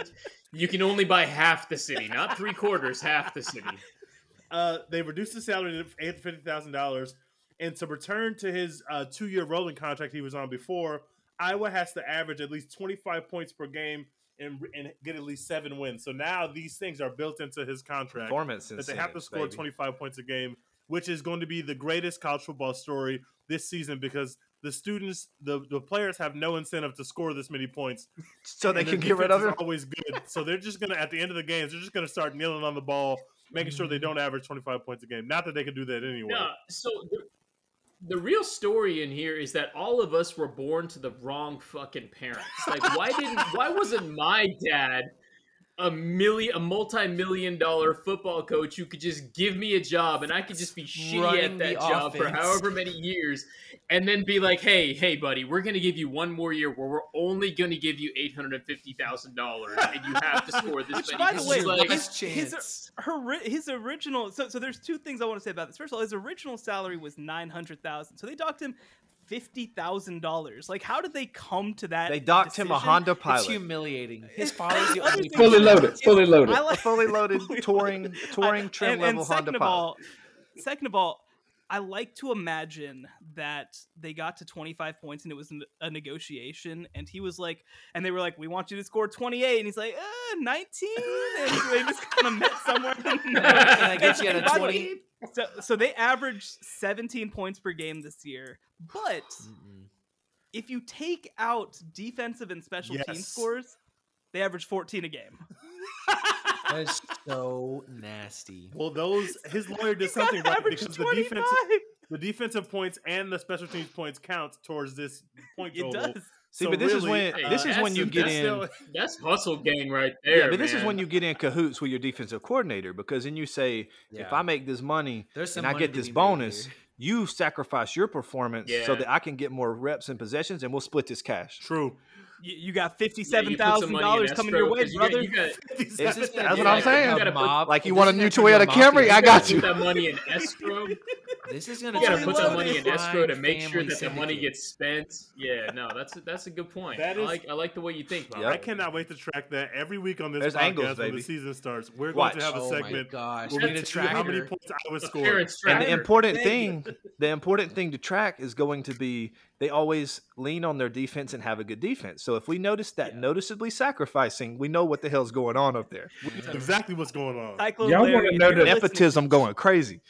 you can only buy half the city, not three quarters, half the city. uh, they reduced the salary to eight hundred fifty thousand dollars, and to return to his uh, two-year rolling contract he was on before, Iowa has to average at least 25 points per game and, and get at least seven wins. So now these things are built into his contract Performance that they have to score baby. 25 points a game, which is going to be the greatest college football story this season because the students, the, the players have no incentive to score this many points. so they can get rid of is him. Always good. So they're just going to, at the end of the games, they're just going to start kneeling on the ball, making sure they don't average 25 points a game. Not that they can do that anyway. No, so the, the real story in here is that all of us were born to the wrong fucking parents. Like, why didn't? Why wasn't my dad a million, a multi-million dollar football coach who could just give me a job and I could just be shitty Running at that the job for however many years, and then be like, hey, hey, buddy, we're gonna give you one more year where we're only gonna give you eight hundred and fifty thousand dollars, and you have to score this Which, many. by the way, like, his, his, chance. her, his original. So, so there's two things I want to say about this. First of all, his original salary was nine hundred thousand. So they docked him fifty thousand dollars. Like, how did they come to that? They docked him a decision? Honda It's humiliating. His father's the only Fully loaded, fully loaded. I a like fully loaded touring touring I- trim and, level and Honda pilot. all, second of all, I like to imagine that they got to 25 points and it was a negotiation, and he was like, and they were like, "We want you to score 28," and he's like, uh, "19," and they just kind of met somewhere. Can I get you at a the way, 20? So, so they averaged 17 points per game this year, but Mm-mm. if you take out defensive and special team scores, they average 14 a game. That is so nasty. Well, those his lawyer did something right average because the 25. defensive the defensive points and the special teams points count towards this point It does. See, So but this is when Hey, this is when you get in. still- That's hustle gang right there. yeah, but this is when you get in cahoots with your defensive coordinator because then you say, if I make this money There's some and I get this bonus, here. you sacrifice your performance so that I can get more reps and possessions, and we'll split this cash. True. You, you got fifty seven yeah, thousand dollars coming your way, way, 'cause you got- brother. you got- That's what I'm saying. a put- mob- Like you want a new turn into Toyota Camry? I got gotta you. Put that money in escrow. You This is gonna gotta put into that money in escrow to make sure family that the money gets spent. Yeah, no, that's a, that's a good point. That I like I like the way you think. Bob. Yep. I cannot wait to track that every week on this There's podcast angles, when the season starts. We're going to have a Oh my segment gosh! We we need a tell you how many points I was A scored. And the important Thank thing, the important thing to track is going to be they always lean on their defense and have a good defense. So if we notice that noticeably sacrificing, we know what the hell's going on up there. exactly what's going on. Cyclone Y'all wanna Larry, know you're the listening- Nepotism going crazy.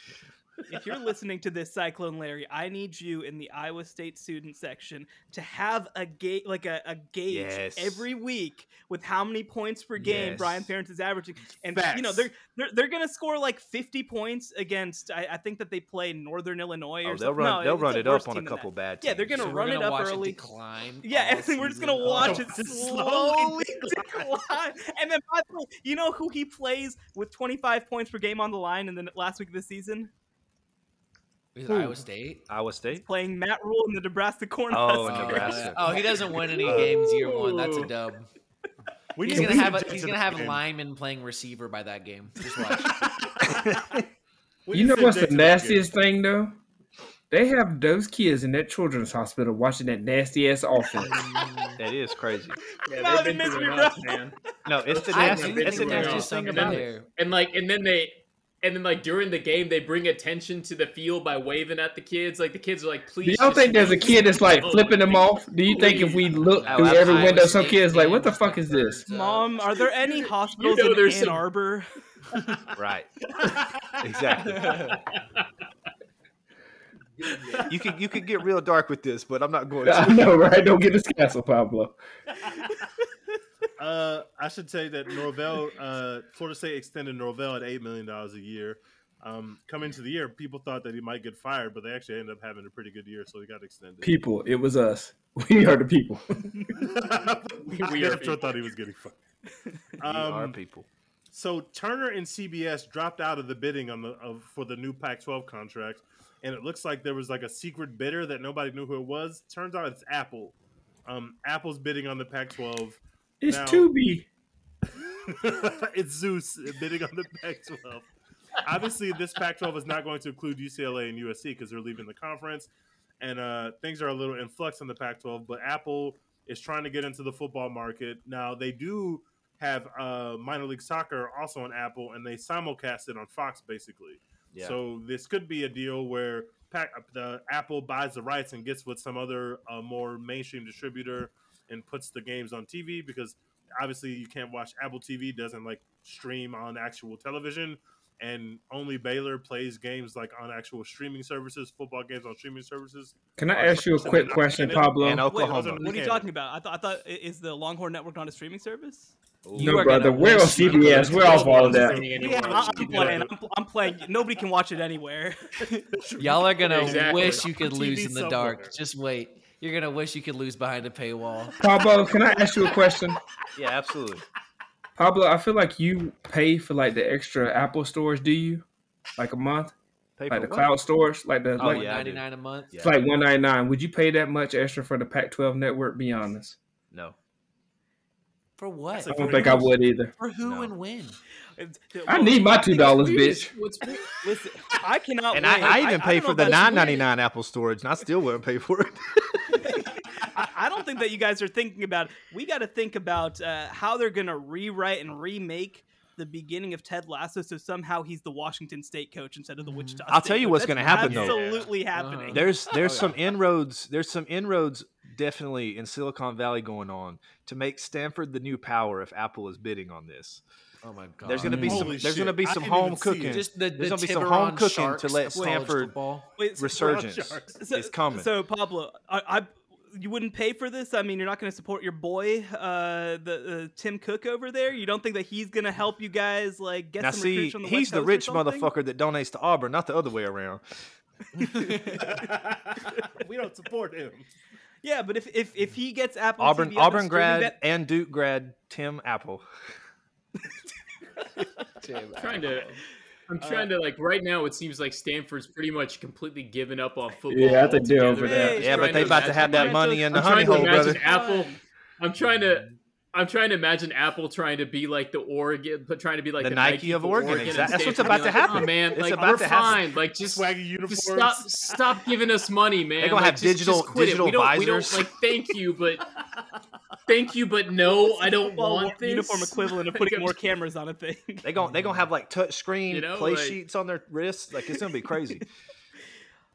If you're listening to this cyclone larry i need you in the iowa state student section to have a gate, like a, a gauge Yes. every week with how many points per game Yes. brian ferentz is averaging and you know they're they're, they're gonna score like 50 points against i, I think that they play northern illinois oh, or Oh, they'll something. run. No, they'll run it up on a couple that. bad. Yeah, they're gonna So run we're it up early. It yeah, all and we're just gonna watch long. it Slowly slowly decline. And then, by the way, you know who he plays with 25 points per game on the line in the last week of the season? Is? Hmm. Iowa State? Iowa State. Playing Matt Rhule in the Nebraska Cornhuskers. Oh, Oh, Nebraska. Oh, he doesn't win any oh. games year one. That's a dub. We He's gonna have a, he's gonna have game. linemen playing receiver by that game. Just watch. You know what's the to that game. nastiest thing though? They have those kids in that children's hospital watching that nasty ass offense. That is crazy. Yeah, No, they've been through enough, man. No, it's the I nasty. It's the nastiest thing about it. And like, and then they, and then like during the game, they bring attention to the field by waving at the kids. Like the kids are like, please Do "Please." y'all just think there's a kid that's like flipping them off? Do you think if we look Oh, through every window, some kids like, what the fuck is this? Mom, are there any hospitals know in there's Ann some- Arbor? Right. Exactly. You could you could get real dark with this, but I'm not going I to. know, right? Don't get us canceled, Pablo. Uh, I should say that Norvell, uh, Florida State extended Norvell at eight million dollars a year. Um, coming into the year, people thought that he might get fired, but they actually ended up having a pretty good year, so he got extended. People, it was us. We are the people. We I are people. thought he was getting fired. We are Um, people. So Turner and CBS dropped out of the bidding on the of, for the new Pac-12 contract, and it looks like there was like a secret bidder that nobody knew who it was. Turns out it's Apple. Um, Apple's bidding on the Pac-12. It's Now- Tubi. it's Zeus bidding on the Pac-12. Obviously, this Pac-12 is not going to include UCLA and USC because they're leaving the conference, and uh, things are a little in flux on the Pac-12. But Apple is trying to get into the football market now. They do have uh, minor league soccer also on Apple, and they simulcast it on Fox basically. Yeah. So this could be a deal where pack the Apple buys the rights and gets with some other uh, more mainstream distributor and puts the games on TV because obviously you can't watch Apple TV doesn't like stream on actual television and only Baylor plays games like on actual streaming services, football games on streaming services. Can I ask you a quick question, Pablo? And Wait, what are you talking about? I thought I thought is the Longhorn Network not a streaming service? You No, brother. We're on CBS. We're off all of that. Yeah, I- I'm playing. I'm, I'm playing. Nobody can watch it anywhere. Y'all are gonna Exactly. wish you could lose in the somewhere. dark. Just wait. You're gonna wish you could lose behind a paywall. Pablo, can I ask you a question? Yeah, absolutely. Pablo, I feel like you pay for like the extra Apple stores. Do you? Like a month? Pay Like the what? cloud stores? Like the Oh, like yeah, ninety nine a month. Yeah. it's like one ninety nine. Would you pay that much extra for the Pac twelve network? Be honest. No. For what? I don't think I would either. For who No. and when? I need my two dollars, bitch. What's Listen, I cannot. And wait. I, I even pay don't for the if that's nine weird. ninety nine Apple storage, and I still wouldn't pay for it. I, I don't think that you guys are thinking about. We got to think about uh, how they're gonna rewrite and remake the beginning of Ted Lasso, so somehow he's the Washington State coach instead of the Wichita. I'll State tell you coach. what's gonna happen, though. Absolutely Uh-huh. happening. There's there's Oh, some inroads. There's some inroads definitely in Silicon Valley going on to make Stanford the new power if Apple is bidding on this. Oh my god. There's gonna be some. Holy There's shit. gonna be some home cooking. just the, There's the gonna be some home cooking Sharks to let Stanford. Wait, so, resurgence Sharks. so, is coming. So Pablo, I, I you wouldn't pay for this? I mean, you're not going to support your boy, uh, the uh, Tim Cook over there. You don't think that he's going to help you guys like get now some see, recruits from the he's the rich motherfucker that donates to Auburn, not the other way around. we don't support him. Yeah, but if if, if he gets Apple Auburn TV Auburn grad net- and Duke grad Tim Apple. trying to I'm uh, trying to like right now. It seems like Stanford's pretty much completely given up on football. Yeah, I think they're altogether. over that. Hey, Yeah, but trying they about to have that money in the I'm honey trying to hole, imagine brother. Apple. I'm trying to. Mm. I'm trying to imagine Apple trying to be like the Oregon, but trying to be like The the, Nike of for Oregon, and exact- that's what's Stanford about to oh, happen. "Oh, man, It's like about we're to happen." fine. Like just Swaggy. Just stop, stop giving us money, man. They're gonna Like, have just- digital- just digital it. We don't, we don't, visors. like, thank you, but thank you, but no, I don't want this. uniform equivalent of putting more cameras on a thing. They gon' they gonna have like touch screen You know, play like- sheets on their wrists. Like it's gonna be crazy.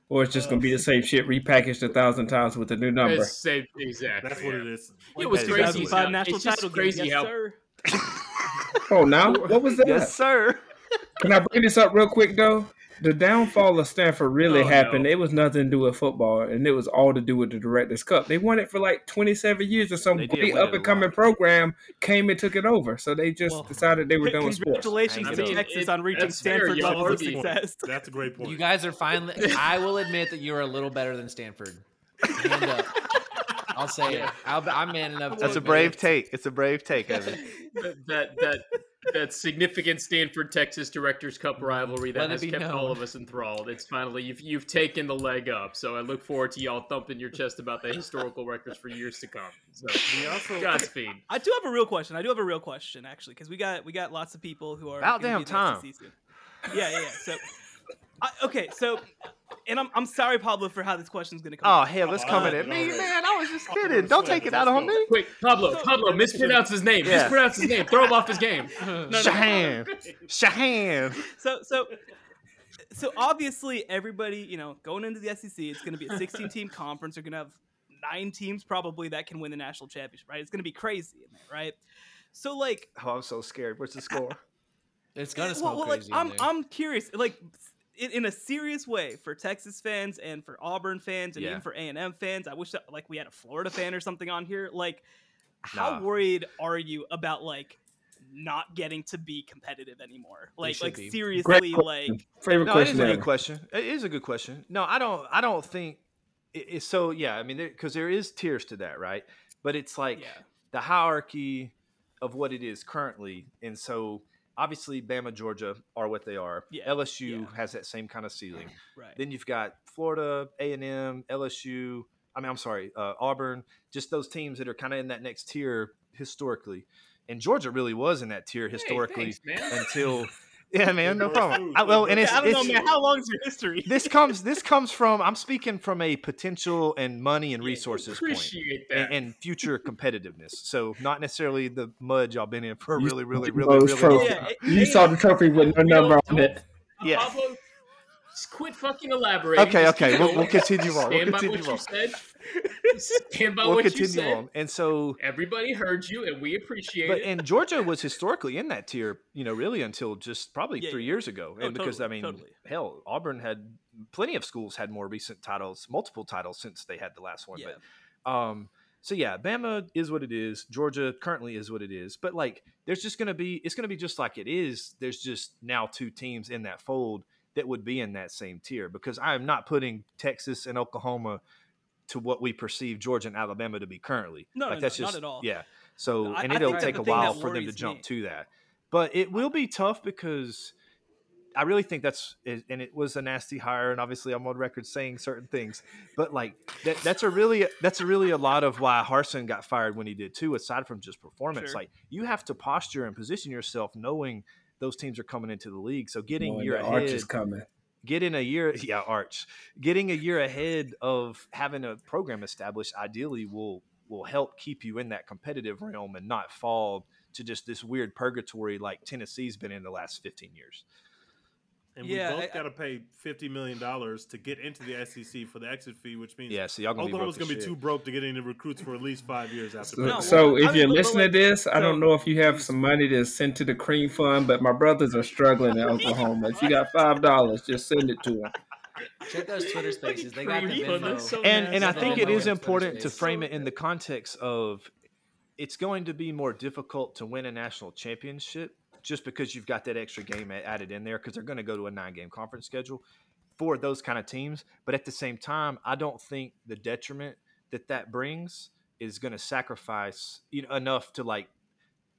Or it's just gonna be the uh, same shit repackaged a thousand times with a new number. It's same- exactly. That's what it is. It was crazy. 2005 how- national it's just title game. crazy yes, sir. Oh, now what was that? yes, sir. Can I bring this up real quick though? The downfall of Stanford really Oh, happened. no. It was nothing to do with football, and it was all to do with the Directors Cup. They won it for like 27 years, or some They did great win it a up and coming program came and took it over. So they just Well, decided they were done with sports. Congratulations to mean, Texas it- on reaching that's fair, Stanford you levels of success. That's a great point. You guys are finally. I will admit that you're a little better than Stanford. Hand up. I'll say it. I'll, I'm man enough. To That's a brave it. take. It's a brave take, Evan. that that that, that significant Stanford Texas Directors Cup mm. rivalry that Let has be kept all of us enthralled. It's finally you've you've taken the leg up. So I look forward to y'all thumping your chest about the historical records for years to come. So also Godspeed. I do have a real question. I do have a real question actually, because we got we got lots of people who are About damn be in the time. SEC. Yeah, yeah, yeah. So, I, okay, so, and I'm I'm sorry, Pablo, for how this question's gonna come. Oh hell, it's coming I at me, man. I was just kidding. Don't take it out on me. Wait, Pablo, Pablo, mispronounce his name. Yeah. Mispronounce his name. Throw him off his game. Shahan, Shahan. So so so obviously everybody, you know, going into the SEC, it's going to be a 16 team conference. They're going to have nine teams probably that can win the national championship, right? It's going to be crazy in there, right? So like Oh, I'm so scared. What's the score? It's gonna well, smell well, like crazy. I'm there. I'm curious, like in, in a serious way for Texas fans and for Auburn fans and Yeah. even for A and M fans. I wish that like we had a Florida fan or something on here. Like, how Nah. worried are you about like not getting to be competitive anymore? Like, like be. seriously, question. like Favorite No, it is question a good question. It is a good question. No, I don't. I don't think it- it's so. Yeah, I mean, because there is tiers to that, right? But it's like yeah. the hierarchy of what it is currently, and so obviously Bama, Georgia are what they are. Yeah, LSU yeah. has that same kind of ceiling. Right. Then you've got Florida, A and M, LSU. I mean, I'm sorry, uh, Auburn. Just those teams that are kind of in that next tier historically, and Georgia really was in that tier historically Hey, thanks, until. Yeah, man, no problem. I, well, and it's, I don't it's know, man. How long is your history? this comes this comes from I'm speaking from a potential and money and Yeah, resources point that. and, and future competitiveness. So not necessarily the mud y'all been in for a You really, really, saw really, really trophy. long Yeah, time. it- You saw the trophy with no number on it. Yeah. Pablo, Just quit fucking elaborating. Okay, Just okay, we'll, we'll continue on. We'll Stand by continue what you on. said. Stand by We'll what you continue said. on. And so, Everybody heard you, and we appreciate but it. and Georgia was historically in that tier, you know, really until just probably Yeah, three yeah. years ago. Oh, And because totally, I mean, totally. hell, Auburn had plenty of schools had more recent titles, multiple titles since they had the last one. Yeah. But um, so yeah, Bama is what it is. Georgia currently is what it is. But like, there's just gonna be it's gonna be just like it is. There's just now two teams in that fold that would be in that same tier because I am not putting Texas and Oklahoma to what we perceive Georgia and Alabama to be currently. No, like no, that's no, not just at all. yeah. So I- and it'll take a while for them to jump me- to that. But it will be tough because I really think that's and it was a nasty hire, and obviously I'm on record saying certain things. But like that, that's a really that's a really a lot of why Harsin got fired when he did too. Aside from just performance, Sure. like you have to posture and position yourself knowing those teams are coming into the league. So getting year the arch ahead, is coming. getting a year yeah arch getting a year ahead of having a program established ideally will will help keep you in that competitive realm and not fall to just this weird purgatory like tennessee's been in the last 15 years And Yeah, we both I- I- got to pay fifty million dollars to get into the SEC for the exit fee, which means yeah so y'all gonna Oklahoma's be, going to be shit. too broke to get any recruits for at least five years after. So, No, so well, if I mean, you're but- but, listening like, to this, I don't know if you have some money to send to the cream fund, but my brothers are struggling in Oklahoma. If you got five dollars, just send it to them. Check those Twitter spaces. They got the Creep, Venmo. that's so and and I think Venmo it in is Twitter important to space. frame it in the context of it's going to be more difficult to win a national championship just because you've got that extra game added in there because they're going to go to a nine game conference schedule for those kind of teams but at the same time i don't think the detriment that that brings is going to sacrifice you know enough to like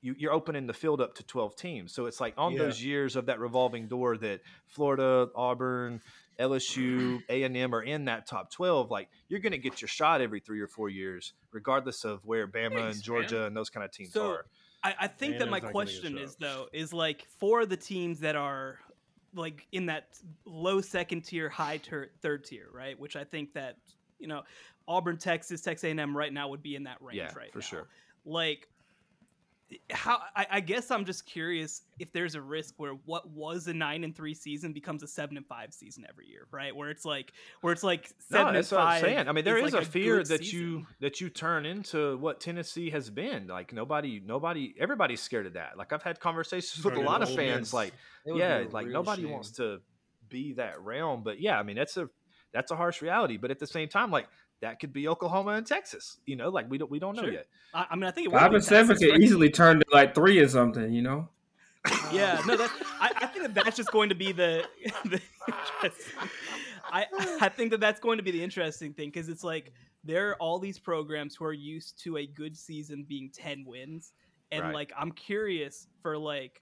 you, you're opening the field up to 12 teams so it's like on Yeah. those years of that revolving door that florida auburn LSU, A and M are in that top twelve, like you're going to get your shot every three or four years, regardless of where Bama Thanks, and Georgia man. and those kind of teams So, are. I, I think that my question is though is like for the teams that are like in that low second tier, high ter- third tier, right? Which I think that you know Auburn, Texas, Texas A&M right now would be in that range Yeah, right for now. sure. Like how I, I guess I'm just curious if there's a risk where what was a nine and three season becomes a seven and five season every year, right? Where it's like where it's like seven No, and that's what I'm five. saying. I mean, there is like a fear that season. you that you turn into what Tennessee has been. Like nobody, nobody, everybody's scared of that. Like I've had conversations with Turn a lot of fans. Miss. Like, It would be yeah, like nobody shame. wants to be that realm. But yeah, I mean, that's a that's a harsh reality. But at the same time, like that could be Oklahoma and Texas. You know, like we don't we don't know Sure. yet. I, I mean, I think it would Five be and seven Texas, could right? easily turn to like three or something, you know. Yeah, no, that I, I think that that's just going to be the, the interesting- I I think that that's going to be the interesting thing because it's like there are all these programs who are used to a good season being ten wins, and Right. like I'm curious for like,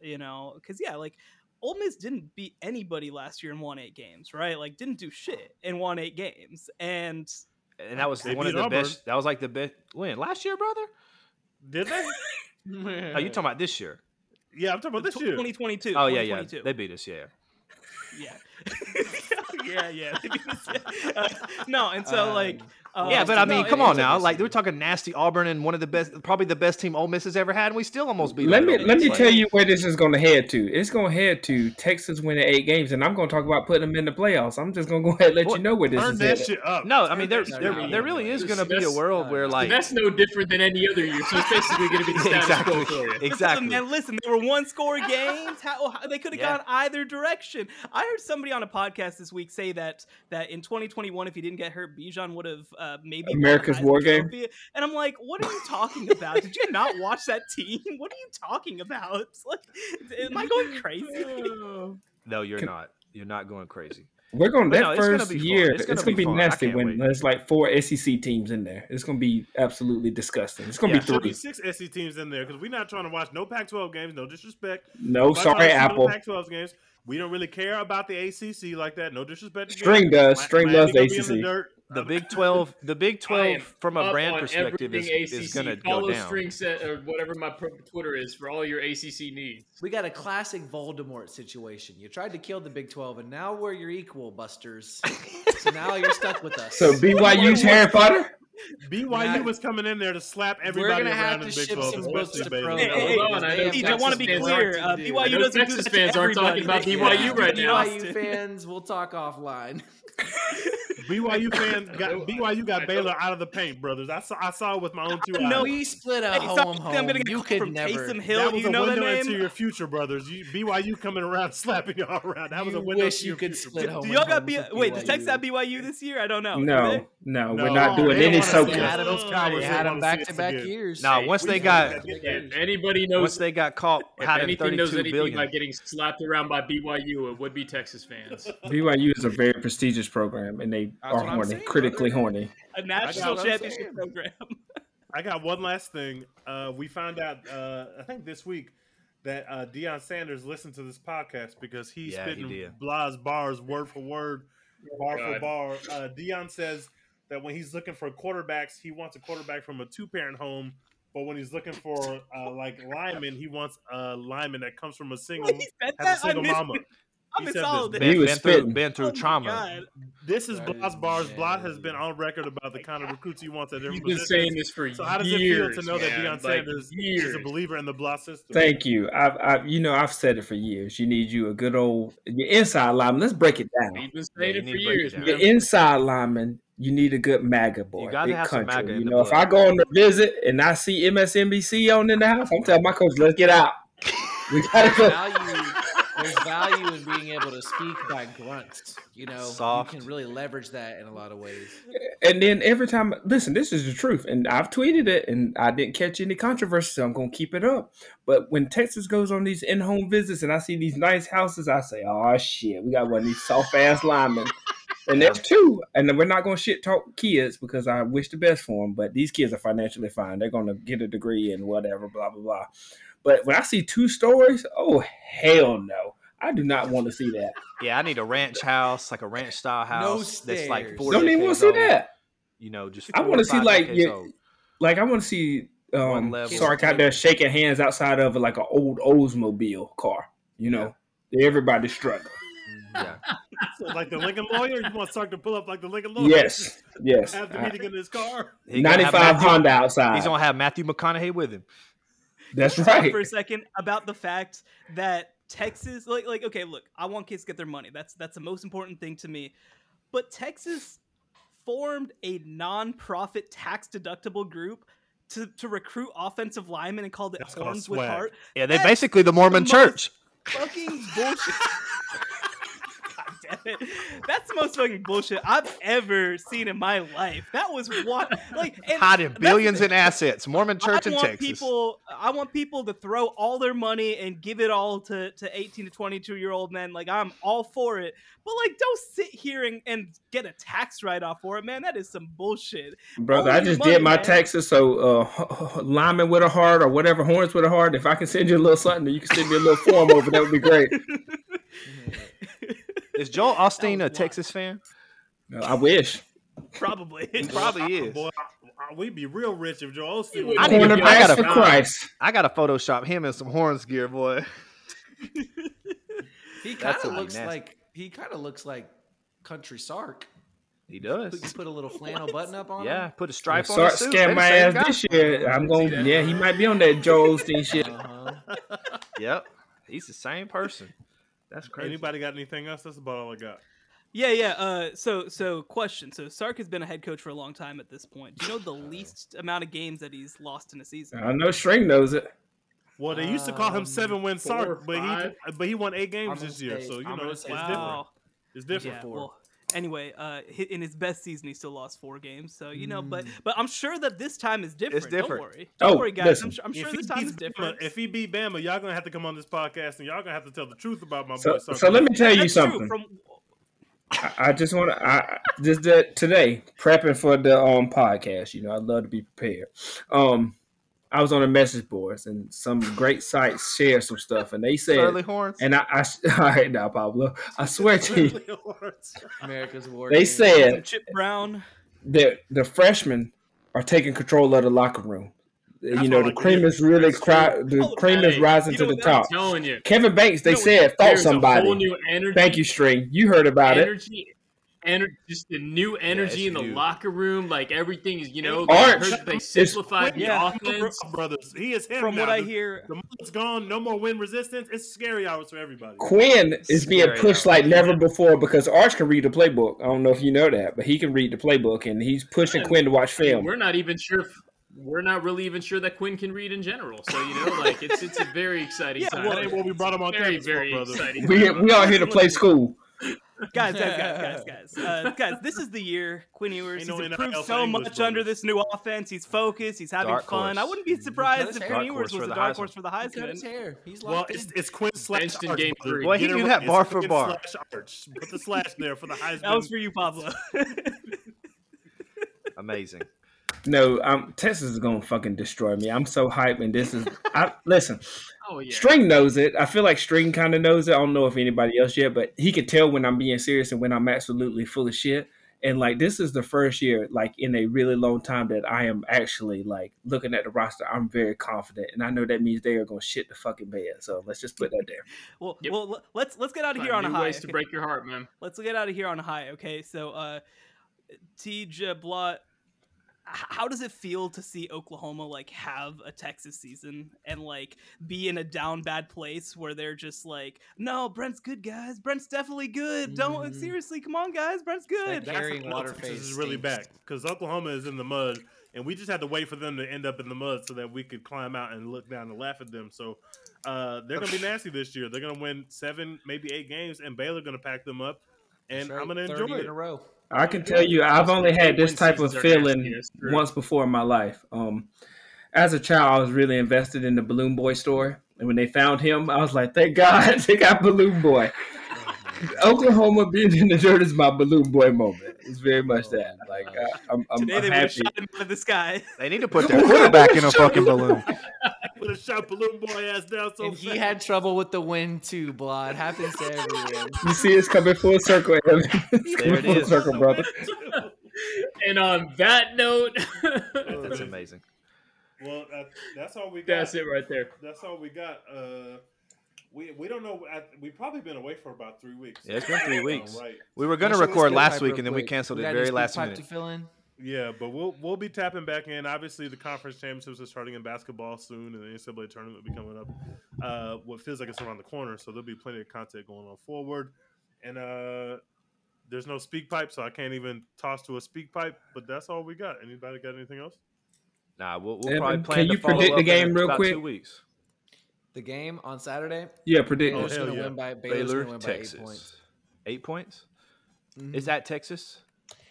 you know, because yeah, like Ole Miss didn't beat anybody last year and won eight games, right? Like didn't do shit and won eight games, and And that was They one of the Auburn. best. That was like the best win last year, brother. Did they? Oh, you talking about this year? Yeah, I'm talking about this year. 2022. Oh yeah, yeah. 2022. They beat us. Yeah. Yeah. yeah, yeah. Uh, no, and so like, uh, yeah, but I mean, it- come on now. Like we're talking nasty Auburn and one of the best, probably the best team Ole Miss has ever had, and we still almost beat. Let them me let me Like, tell you where this is going to head to. It's going to head to Texas winning eight games, and I'm going to talk about putting them in the playoffs. I'm just going to go ahead and let What? you know where this Turn is that headed. shit up. No, I mean there that there, up. there really is going to be a that's- world where like that's no different than any other year. So it's basically going to be the status exactly quo exactly. Man, listen, they were one score games. How, how- they could have Yeah. gone either direction. I heard somebody on a podcast this week say that that in 2021, if he didn't get hurt, Bijan would have uh, maybe America's War Game? Trophy. And I'm like, what are you talking about? Did you not watch that team? What are you talking about? It's like, am I going crazy? No, you're Can- not. You're not going crazy. We're going But that no, it's gonna first fun. year. It's It's gonna going to be be, nasty when wait. there's like four SEC teams in there. It's going to be absolutely disgusting. It's going Yeah. to Should be be three. six SEC teams in there because we're not trying to watch no Pac-12 games. No disrespect. No, Nobody sorry, wanna no Apple. Pac-12 games. We don't really care about the ACC like that. No disrespect. to String them. does. Mi- String Miami loves gonna be in the ACC. dirt. The Um, Big Twelve, the Big Twelve, from a brand perspective, is, everything is going to Follow go down. string set or whatever my Twitter is for all your ACC needs. We got a classic Voldemort situation. You tried to kill the Big 12, and now we're your equal busters. so now you're stuck with us. So BYU's Harry Potter. BYU Not- was coming in there to slap We're everybody gonna have around to in Big ship 12, some books especially to Baylor. Pro. Hey, hey, Hold on, I know Hey, I want to be clear. Uh, BYU doesn't do Texas that fans aren't talking everybody. about They- BYU right now. BYU fans, we'll talk offline. BYU fans got BYU got Baylor out of the paint, brothers. I saw I saw it with my own two eyes. No, we split a Hey, home home. I'm gonna get you could from never. Taysom Hill. that was you a know window name? into your future, brothers. You, BYU coming around slapping y'all around. That was a window wish you could future, split home Do y'all got homes B- wait? Does Texas have BYU this year? I don't know. No, no, No, we're not doing any wanna see soaking. us. Had 'em- Those cowards they had them back to back years. Now, once they got gotta get there. If anybody knows once they got caught if hiding anything knows anything billion. about getting slapped around by BYU, it would be Texas fans. BYU is a very prestigious program, and they That's are horny, saying, critically brother. horny. A national championship saying. program. I got one last thing. Uh, we found out, uh, I think this week, that uh, Deion Sanders listened to this podcast because he's Yeah, spitting did. Blah's bars word for word, bar for bar. Uh, Deion says that when he's looking for quarterbacks, he wants a quarterback from a two parent home. But when he's looking for uh, like linemen, he wants a lineman that comes from a single he said has that. a single I mama. it. He I'm in said this. solid. He been, was been through, been through Oh trauma. God. This is That Blah's is bars. Blah has been on record about the kind of recruits he wants at He's different been positions. saying this for So how does years. it feel to know that man. Deion Like, Sanders is a believer in the Blah system? Thank you. I've, I've, you know, I've said it for years. You need you a good old your inside lineman. Let's break it down. He's been Yeah, saying you it for to break it years. Your man. inside lineman, you need a good MAGA boy. You gotta big have some country. MAGA You in the know, if blood. I go on the visit and I see MSNBC on in the house, I'm telling my coach, let's get out. We gotta go. Value. There's value in being able to speak by grunts. You know, Soft. you can really leverage that in a lot of ways. And then every time, listen, this is the truth, and I've tweeted it, and I didn't catch any controversy, so I'm gonna keep it up. But when Texas goes on these in-home visits, and I see these nice houses, I say, "Oh shit, we got one of these soft-ass linemen." And there's two, and then we're not gonna shit talk kids because I wish the best for them. But these kids are financially fine; they're gonna get a degree and whatever, blah blah blah. But when I see two stories, oh hell no, I do not want to see that. Yeah, I need a ranch house, like a ranch style house that's like stairs. 40 Don't even want to see old. that. You know, just I wanna see, like, decades your- Like I want to see One um level. Sark out there shaking hands outside of like an old Oldsmobile car. You know, everybody's struggling. Yeah. So, like the Lincoln lawyer, you want Sark to pull up like the Lincoln lawyer? Yes, yes. Have the meeting in his car. He gonna have Ninety-five Honda outside. He's gonna have Matthew McConaughey with him. That's Talk right. For a second about the fact that Texas, like, like, okay, look, I want kids to get their money. That's that's the most important thing to me. But Texas formed a non-profit tax deductible group to, to recruit offensive linemen and called it That's called Horns with. Heart. Yeah, they basically the Mormon most- church. Fucking bullshit. God it. That's the most fucking bullshit I've ever seen in my life. That was what like and Hiding billions in assets. Mormon church I in want Texas. people. I want people to throw all their money and give it all to, to eighteen to twenty two year old men. Like I'm all for it, but like don't sit here and, and get a tax write off for it, man. That is some bullshit. Brother, All I just money, did my man. taxes, so uh, lineman with a heart or whatever, horns with a heart. If I can send you a little something, you can send me a little form over. That would be great. Is Joel Osteen a wild. Texas fan? Uh, I wish. Probably. He probably is. Boy, I- I- we'd be real rich if Joel Osteen. I was- need to I gotta for find- Christ. I gotta Photoshop him in some horns gear, boy. He kind of looks nasty. like he kind of looks like country Sark. He Put, does. you put a little flannel button up on Yeah, put a stripe on Start his suit. scam my ass guy. this year. I'm going. Yeah, he might be on that Joel Osteen shit. Uh-huh. Yep, he's the same person. That's crazy. Anybody got anything else? That's about all I got. Yeah, yeah. Uh, so, so question. So, Sark has been a head coach for a long time at this point. Do you know the least amount of games that he's lost in a season? I know String knows it. Well, they used to call him Um, seven win four Sark, but he but he won eight I'm games this year, say- so you I'm know it's, say it's four. different. It's different. Yeah. four. Well, anyway, uh, in his best season, he still lost four games. So you know, but Mm. but I'm sure that this time is different. It's different. Don't worry. Don't Oh, worry, guys. listen. I'm, sure, I'm sure this time is beats Bama, different. if he beat Bama, y'all gonna have to come on this podcast and y'all gonna have to tell the truth about my So, boy Sark. so let me tell you That's true. something. From I, I just want to. I just that today prepping for the um podcast. You know, I love to be prepared. Um, I was on the message boards and some great sites shared some stuff, and they said, Early horns. and I, I all right now, Pablo, I swear to you, America's war. they game. said Chip Brown. that the freshmen are taking control of the locker room. That's you know, the cream is really cry, the Oh, cream is rising you to the top. Telling you. Kevin Banks, they You know, said, fought There's a whole somebody. new energy. Thank you, String. You heard about it. Energy, ener- just the new energy it's in the new. locker room. Like everything is, you know, Arch, I heard they simplified the Yeah. offense. brothers. He is him From now. what I hear, the mud's gone. No more wind resistance. It's scary hours for everybody. Quinn is being pushed now. like never before because Arch can read the playbook. I don't know if you know that, but he can read the playbook and he's pushing Quinn to watch film. We're not even sure. If, we're not really even sure that Quinn can read in general. So you know, like it's it's a very exciting Yeah, time. well, That we brought him on very campus for, very exciting. We we are here to play school. guys, guys, guys, guys, guys, uh, guys. This is the year Quinn Ewers. Ain't He's improved NIL for so English much under this new offense. He's focused. He's having Dark fun. I wouldn't be surprised if hair. Quinn Ewers was for the the dark horse for the Cut Heisman. hair. He's Well, locked it's, in. it's Quinn slash in game brother. three. Well, he Get knew it that bar for bar. slash Arch. Put the slash there for the Heisman. That was for you, Pablo. Amazing. No, um, Texas is gonna fucking destroy me. I'm so hyped, and this is. I listen. Oh yeah. String knows it. I feel like String kind of knows it. I don't know if anybody else yet, but he can tell when I'm being serious and when I'm absolutely full of shit. And like this is the first year, like in a really long time, that I am actually like looking at the roster. I'm very confident, and I know that means they are gonna shit the fucking bed. So let's just put that there. well, Yep. well, let's let's get out of Find here on a high. ways to break your heart, man. Let's get out of here on a high. Okay, so uh, Teej Blot, h- how does it feel to see Oklahoma like have a Texas season and like be in a down bad place where they're just like, no, Brent's good, guys. Brent's definitely good. Don't Mhm. seriously, come on, guys. Brent's good. That carrying No, water Texas face is really stinks. back because Oklahoma is in the mud, and we just had to wait for them to end up in the mud so that we could climb out and look down and laugh at them. So uh, they're gonna be nasty this year. They're gonna win seven, maybe eight games, and Baylor gonna pack them up, and right, I'm gonna 30 enjoy in it. a row. I can tell you, I've only had this type of seasons are nasty, feeling once before in my life. Um, as a child, I was really invested in the Balloon Boy story, and when they found him, I was like, "Thank God they got Balloon Boy." Oklahoma being in the dirt is my Balloon Boy moment. It's very much that. Like I, I'm, I'm, Today I'm they happy. shot him out of the sky. They need to put their quarterback in a fucking balloon. Put a shot balloon boy ass down so and he had trouble with the wind too, Blood. Happens to everyone. You see, it's coming full circle. Evan. It's There coming it full is. circle, brother. And on that note, That's amazing. Well, uh, that's all we got. that's it right there. That's all we got. Uh, we we don't know. I, we've probably been away for about three weeks. Yeah, it's been three weeks. Right. We were gonna record last week and then we canceled We it got very any last pipe minute. to fill in. Yeah, but we'll we'll be tapping back in. Obviously, the conference championships are starting in basketball soon, and the NCAA tournament will be coming up. Uh, what feels like it's around the corner, so there'll be plenty of content going on forward. And uh, there's no speak pipe, so I can't even toss to a speak pipe. But that's all we got. Anybody got anything else? Nah, we'll, we'll Evan, probably can plan to you predict the game real quick? Two weeks. The game on Saturday. Yeah, predict. Oh, Baylor's hell gonna yeah. win by Baylor's Baylor, gonna win Texas. by eight points. Eight points. Mhm. Is that Texas?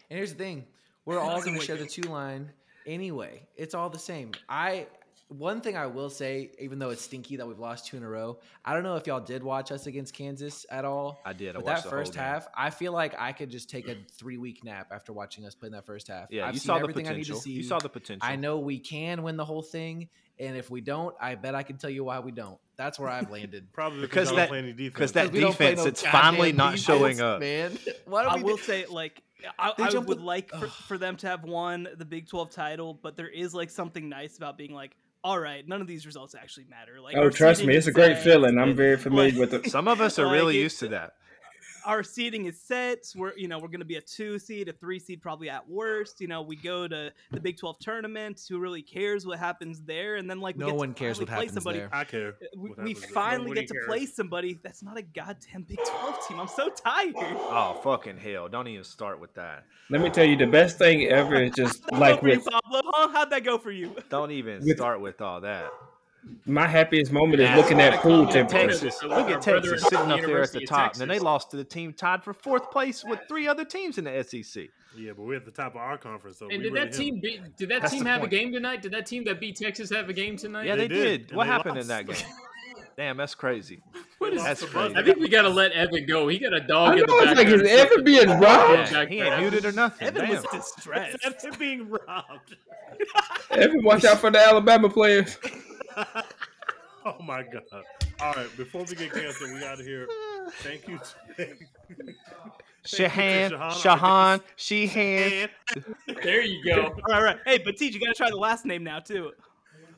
And here's the thing: we're all going to share the two line anyway. It's all the same. I one thing I will say, even though it's stinky that we've lost two in a row, I don't know if y'all did watch us against Kansas at all. I did. I But watched that the whole first game. half, I feel like I could just take a three week nap after watching us play in that first half. Yeah, I've you seen saw the everything I need to potential. see. You saw the potential. I know we can win the whole thing, and if we don't, I bet I can tell you why we don't. That's where I've landed. Probably Because because, that- play any defense. because that We don't play defense, no it's finally not defense, showing up. man. Why do I we will do- say, like, I, I would with- like for, for them to have won the Big 12 title, but there is like something nice about being like, all right, none of these results actually matter. Like, Oh, trust me, it's a great feeling. I'm very familiar like- with it. Some of us are really it- used to that. Our seeding is set. We're you know we're going to be a two seed, a three seed, probably at worst. You know we go to the Big 12 tournament. Who really cares what happens there? And then like we No get to one cares finally what happens somebody. there. I care. Uh, we, we happens there. finally get to cares. play somebody that's not a goddamn Big 12 team. I'm so tired. Oh fucking hell! Don't even start with that. Let me tell you, the best thing ever is just How'd like go for you, Pablo? Huh? How'd that go for you? Don't even With- start with all that. My happiest moment is looking at pool Texas. temperature. Texas, look at Texas sitting the up there at the top, and then they lost to the team tied for fourth place with three other teams in the SEC. Yeah, but we're at the top of our conference. So And did that team beat, did that That's team have point. a game tonight? Did that team that beat Texas have a game tonight? Yeah, They they, did, did. What they happened in that game? Damn, that's crazy. They lost That's crazy. I think we gotta let Evan go. He got a dog in know the it's back. like is Evan being robbed. Yeah, he there. ain't muted or nothing. Evan Damn. was distressed. That's him being robbed. Evan, watch out for the Alabama players. oh my god! All right, before we get canceled, we got to hear. Thank you. Shahan, Shahan, Shahan, Sheehan. And There you go. All right, all right. Hey, but Teej, you got to try the last name now too.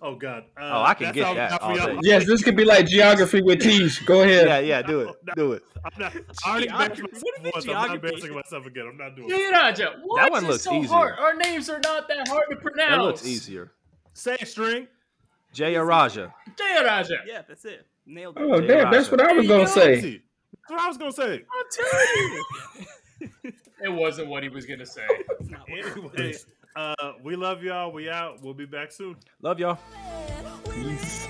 Oh God. Uh, Oh, I can that's get all- that all for all y'all. day. Yes, this could be like geography with Tish. Go ahead. Yeah, yeah, do it, No, do it. I'm not. I already embarrassed Geography. myself What do you mean once. I'm not geography? embarrassing myself again. I'm not doing it. Jeyarajah, what one looks so easier. hard? Our names are not that hard to pronounce. That looks easier. Say it, string. Jaya Raja. Jeyarajah. Yeah, that's it. Nailed it. Oh, Jay damn, that's what I was gonna say. That's what I was gonna say. I'm telling you. it wasn't what he was gonna say. It's Anyway, uh, we love y'all. We out. We'll be back soon. Love y'all. Peace.